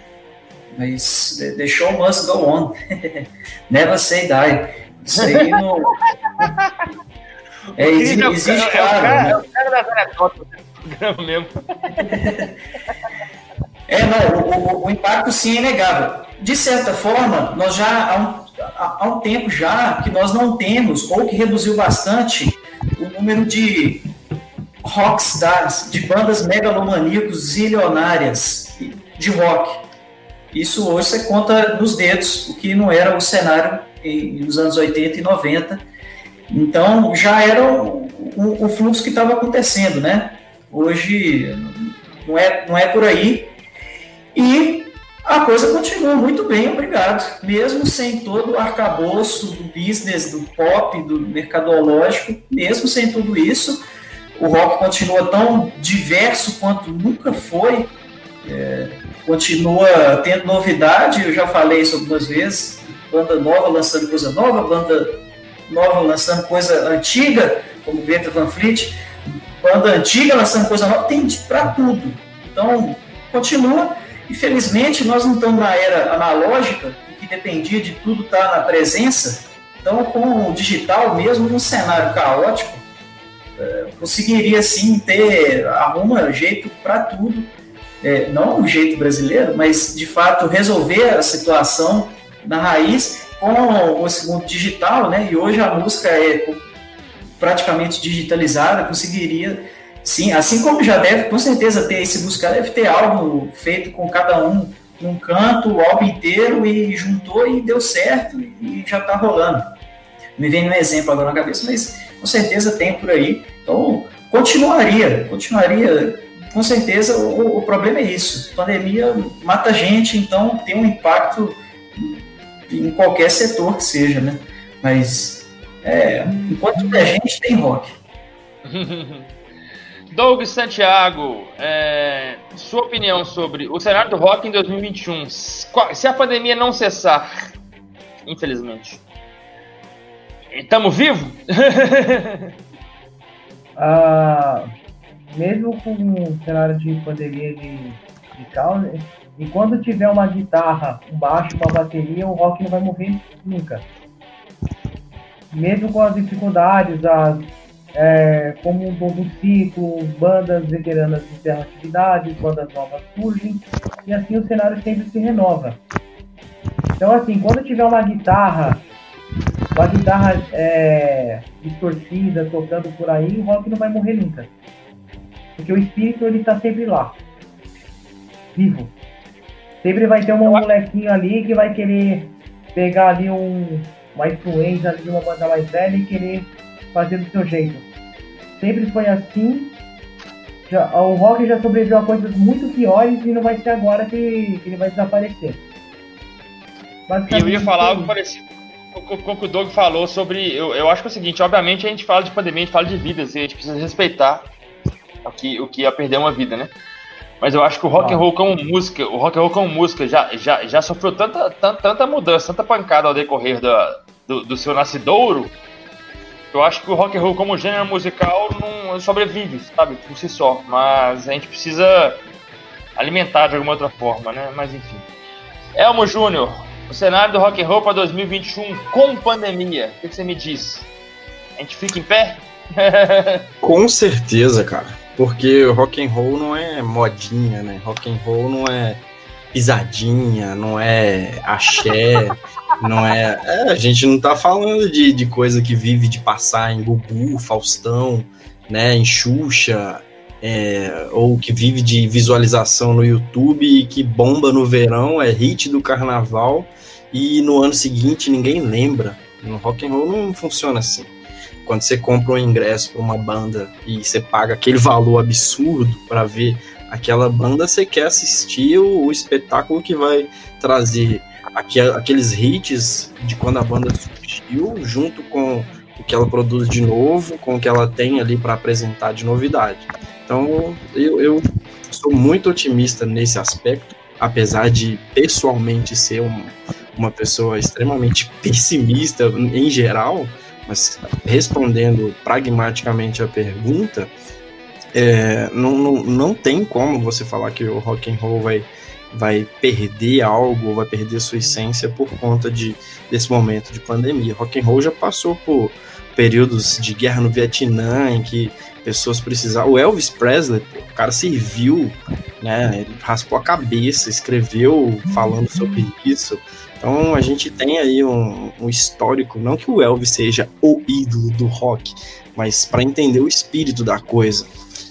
[SPEAKER 3] mas the show must go on. Never say die. Isso aí não.
[SPEAKER 1] É, existe, existe claro. É o cara das anedotas mesmo.
[SPEAKER 3] É, não, o, o, o, impacto sim é inegável. De certa forma, nós já há um, há um tempo já que nós não temos, ou que reduziu bastante, o número de rockstars, de bandas megalomaníacos zilionárias de rock. Isso hoje você conta nos dedos, o que não era o cenário nos anos 80 e 90. Então já era o, o, o fluxo que estava acontecendo, né? Hoje não é, não é por aí. E a coisa continua muito bem, obrigado. Mesmo sem todo o arcabouço do business, do pop, do mercadológico, mesmo sem tudo isso, o rock continua tão diverso quanto nunca foi. É, continua tendo novidade, eu já falei isso algumas vezes, banda nova lançando coisa nova, banda nova lançando coisa antiga, como Greta Van Fleet, banda antiga lançando coisa nova, tem para tudo. Então, continua. Infelizmente, nós não estamos na era analógica, que dependia de tudo estar tá na presença. Então, com o digital, mesmo num cenário caótico, é, conseguiria sim ter, arruma jeito para tudo é, não o jeito brasileiro, mas de fato resolver a situação na raiz com o segundo digital, né? E hoje a música é praticamente digitalizada, conseguiria, sim, assim como já deve, com certeza ter esse buscar, deve ter algo feito com cada um num canto, o álbum inteiro e juntou e deu certo e já está rolando. Me vem um exemplo agora na cabeça, mas com certeza tem por aí. Então, continuaria, continuaria com certeza o, o, problema é isso. A pandemia mata gente, então tem um impacto em qualquer setor que seja, né? Mas é, enquanto a gente tem rock.
[SPEAKER 1] Doug Santiago, é, sua opinião sobre o cenário do rock em 2021. Se a pandemia não cessar, infelizmente, estamos vivos?
[SPEAKER 5] ah mesmo com um cenário de pandemia de, de caos, e quando tiver uma guitarra, um baixo, uma bateria, o rock não vai morrer nunca. Mesmo com as dificuldades, as, é, como um novo ciclo, bandas veteranas encerram atividades, bandas novas surgem, e assim o cenário sempre se renova. Então, assim, quando tiver uma guitarra, uma guitarra é, distorcida, tocando por aí, o rock não vai morrer nunca. Porque o espírito ele tá sempre lá. Vivo. Sempre vai ter um molequinho ali que vai querer pegar ali um, uma influência ali de uma banda mais velha e querer fazer do seu jeito. Sempre foi assim. Já, o rock já sobreviveu a coisas muito piores e não vai ser agora que, que ele vai desaparecer.
[SPEAKER 1] E eu ia falar algo parecido com o que o Doug falou sobre. Eu, eu acho que é o seguinte: obviamente a gente fala de pandemia, a gente fala de vidas, e a gente precisa respeitar o que, o que ia perder uma vida, né? Mas eu acho que o rock and roll como música, o rock and roll como música já, já, já sofreu tanta, tanta, tanta mudança, tanta pancada ao decorrer da, do, do seu nascidouro, eu acho que o rock and roll como gênero musical não sobrevive, sabe, por si só. Mas a gente precisa alimentar de alguma outra forma, né? Mas enfim. Elmo Júnior, o cenário do rock and roll para 2021 com pandemia, o que você me diz? A gente fica em pé?
[SPEAKER 4] com certeza, cara. Porque rock and roll não é modinha, né? Rock and roll não é pisadinha, não é axé, não é, é, A gente não tá falando de, de coisa que vive de passar em Gugu, Faustão, né? Em Xuxa, é, ou que vive de visualização no YouTube e que bomba no verão, é hit do carnaval e no ano seguinte ninguém lembra. No rock and roll não funciona assim. Quando você compra um ingresso para uma banda e você paga aquele valor absurdo para ver aquela banda, você quer assistir o, espetáculo que vai trazer aqu aqueles hits de quando a banda surgiu, junto com o que ela produz de novo, com o que ela tem ali para apresentar de novidade. Então, eu, eu, sou muito otimista nesse aspecto, apesar de pessoalmente ser um, uma pessoa extremamente pessimista em geral, mas respondendo pragmaticamente a pergunta, É, não, não, não tem como você falar que o rock and roll vai, vai perder algo, vai perder sua essência por conta de, desse momento de pandemia. Rock and roll já passou por períodos de guerra no Vietnã em que pessoas precisavam. O Elvis Presley, o cara serviu, né? Ele raspou a cabeça, escreveu falando sobre isso. Então a gente tem aí um, um histórico, não que o Elvis seja o ídolo do rock, mas para entender o espírito da coisa.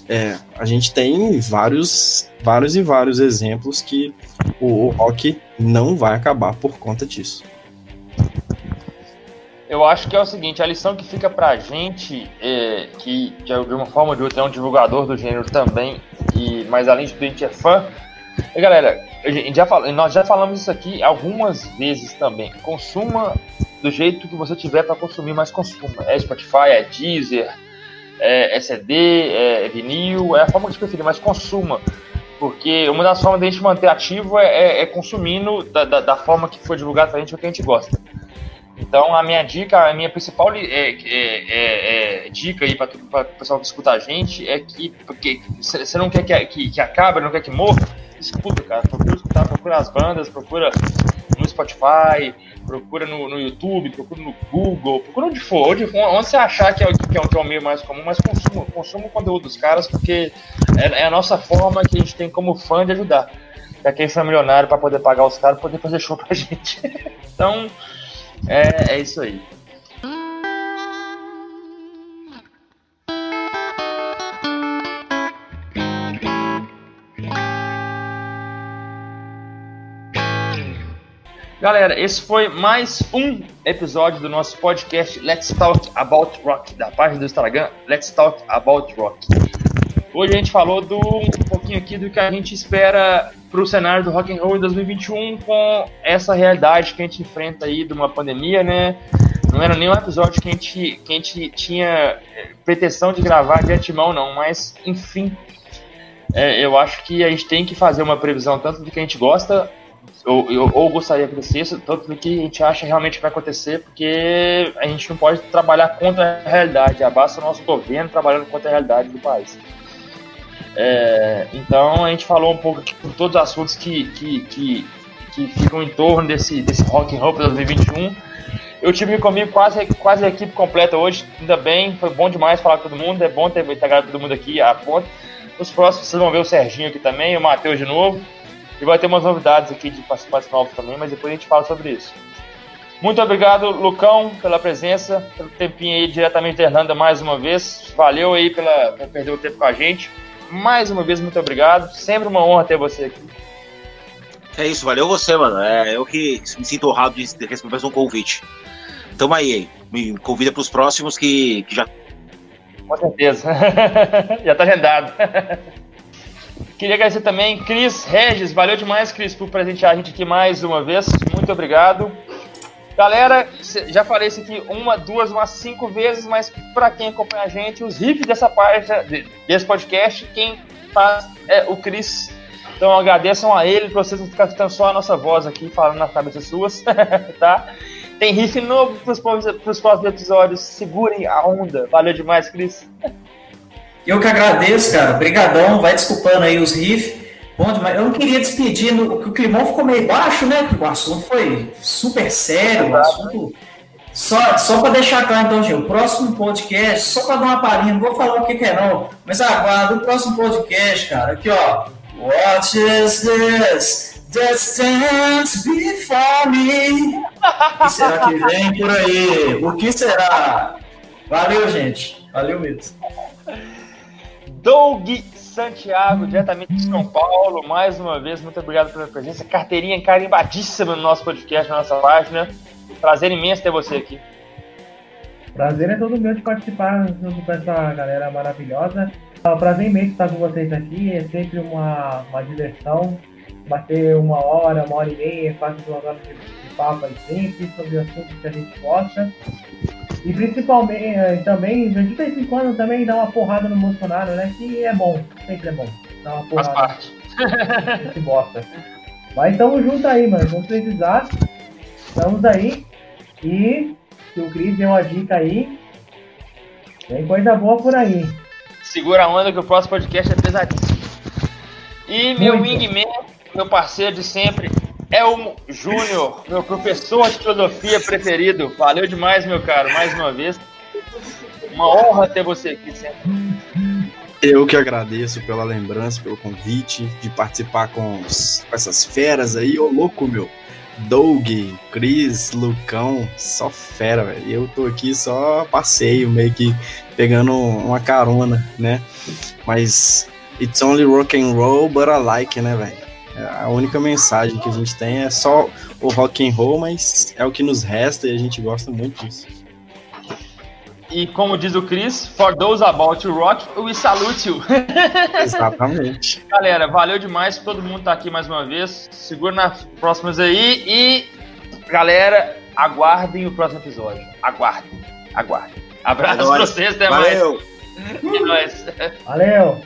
[SPEAKER 4] É, a gente tem vários, vários e vários exemplos que o, o rock não vai acabar por conta disso.
[SPEAKER 1] Eu acho que é o seguinte, a lição que fica pra gente, é, que de uma forma ou de outra é um divulgador do gênero também, e, mas além de tudo a gente é fã, e galera, já nós já falamos isso aqui algumas vezes também. Consuma do jeito que você tiver para consumir, mas consuma. É Spotify, é Deezer, é, é CD, é vinil, é a forma que você preferir, mas consuma. Porque uma das formas de a gente manter ativo é, é, é consumindo da, da, da, forma que foi divulgado pra gente o que a gente gosta. Então a minha dica, a minha principal é, dica aí para o pessoal que escuta a gente é que você não quer que, que, que acabe, não quer que morra, escuta, cara. Procura escutar, procura as bandas, procura no Spotify, procura no, no YouTube, procura no Google, procura onde for, onde, onde você achar que é, que, é, que é o meio mais comum, mas consuma, consuma o conteúdo dos caras, porque é, é, a nossa forma que a gente tem como fã de ajudar. Já quem foi milionário para poder pagar os caras, poder fazer show pra gente. então, é, é isso aí. Galera, esse foi mais um episódio do nosso podcast Let's Talk About Rock, da página do Instagram Let's Talk About Rock. Hoje a gente falou do, um pouquinho aqui do que a gente espera para o cenário do rock and roll em 2021 com essa realidade que a gente enfrenta aí de uma pandemia, né? Não era nenhum episódio que a gente, que a gente tinha eh, pretensão de gravar de antemão, não, mas enfim, é, eu acho que a gente tem que fazer uma previsão tanto do que a gente gosta ou, ou, gostaria que acontecesse, tanto do que a gente acha realmente que vai acontecer, porque a gente não pode trabalhar contra a realidade, basta o nosso governo trabalhando contra a realidade do país. É, então a gente falou um pouco de todos os assuntos que, que, que, que, ficam em torno desse, desse Rock and Roll 2021. Eu tive comigo quase, quase a equipe completa hoje, ainda bem, foi bom demais falar com todo mundo, é bom ter integrado todo mundo aqui a ponto. Nos próximos vocês vão ver o Serginho aqui também, o Matheus de novo. E vai ter umas novidades aqui de participantes novos também, mas depois a gente fala sobre isso. Muito obrigado, Lucão, pela presença, pelo tempinho aí diretamente da Irlanda mais uma vez. Valeu aí pela, por perder o tempo com a gente. Mais uma vez, muito obrigado. Sempre uma honra ter você aqui.
[SPEAKER 2] É isso, valeu você, mano. É eu que me sinto honrado de receber mais um convite. Tamo aí, me convida para os próximos que, que já.
[SPEAKER 1] Com certeza. já tá agendado. Queria agradecer também Cris Regis, valeu demais, Cris, por presentear a gente aqui mais uma vez. Muito obrigado. Galera, já falei isso aqui uma, duas, umas cinco vezes, mas para quem acompanha a gente, os riffs dessa página, desse podcast, quem faz é o Cris. Então agradeçam a ele para vocês não ficarem só a nossa voz aqui falando nas cabeças suas, tá? Tem riff novo para os próximos episódios. Segurem a onda. Valeu demais, Cris.
[SPEAKER 3] Eu que agradeço, cara. Obrigadão. Vai desculpando aí os riffs. Bom demais. Eu não queria despedir, no, o climão ficou meio baixo, né? Porque o assunto foi super sério, o assunto... Só, só para deixar claro, então, gente, o próximo podcast, só para dar uma palhinha, não vou falar o que, que é não, mas aguarda o próximo podcast, cara, aqui ó, What is this that stands before me? O que será que vem por aí? O que será? Valeu, gente, valeu mesmo.
[SPEAKER 1] Doug Santiago, diretamente de São Paulo. Mais uma vez, muito obrigado pela presença. Carteirinha carimbadíssima no nosso podcast, na nossa página. Prazer imenso ter você aqui.
[SPEAKER 5] Prazer é todo meu de participar junto com essa galera maravilhosa. É prazer imenso estar com vocês aqui. É sempre uma, uma diversão. Bater uma hora, uma hora e meia, quase duas horas de, papo aí sempre sobre assuntos que a gente gosta. E principalmente eh, também, de vez em quando também dá uma porrada no Bolsonaro, né? Que é bom, sempre é bom. Dá uma porrada. Faz parte. Esse bosta. Mas tamo junto aí, mano. Vamos precisar. Estamos aí. E se o Cris deu uma dica aí, tem coisa boa por aí.
[SPEAKER 1] Segura a onda que o próximo podcast é pesadíssimo. E meu
[SPEAKER 5] Muito.
[SPEAKER 1] wingman, meu parceiro de sempre, Elmo Júnior, meu professor de filosofia preferido. Valeu demais, meu caro, mais uma vez. Uma honra ter você aqui sempre.
[SPEAKER 4] Eu que agradeço pela lembrança, pelo convite, de participar com, os- com essas feras aí. Ô louco, meu. Doug, Cris, Lucão, só fera, velho. Eu tô aqui só passeio, meio que pegando uma carona, né? Mas it's only rock and roll, but I like, né, velho? A única mensagem que a gente tem é só o rock and roll, mas é o que nos resta e a gente gosta muito disso.
[SPEAKER 1] E como diz o Chris, for those about to rock, we salute you.
[SPEAKER 4] Exatamente.
[SPEAKER 1] Galera, valeu demais. Todo mundo tá aqui mais uma vez. Segura nas próximas aí. E, galera, aguardem o próximo episódio. Aguardem. Aguardem. Abraço
[SPEAKER 2] É
[SPEAKER 1] pra
[SPEAKER 2] nóis.
[SPEAKER 1] vocês, até mais.
[SPEAKER 2] Valeu!
[SPEAKER 1] É nóis.
[SPEAKER 5] Valeu!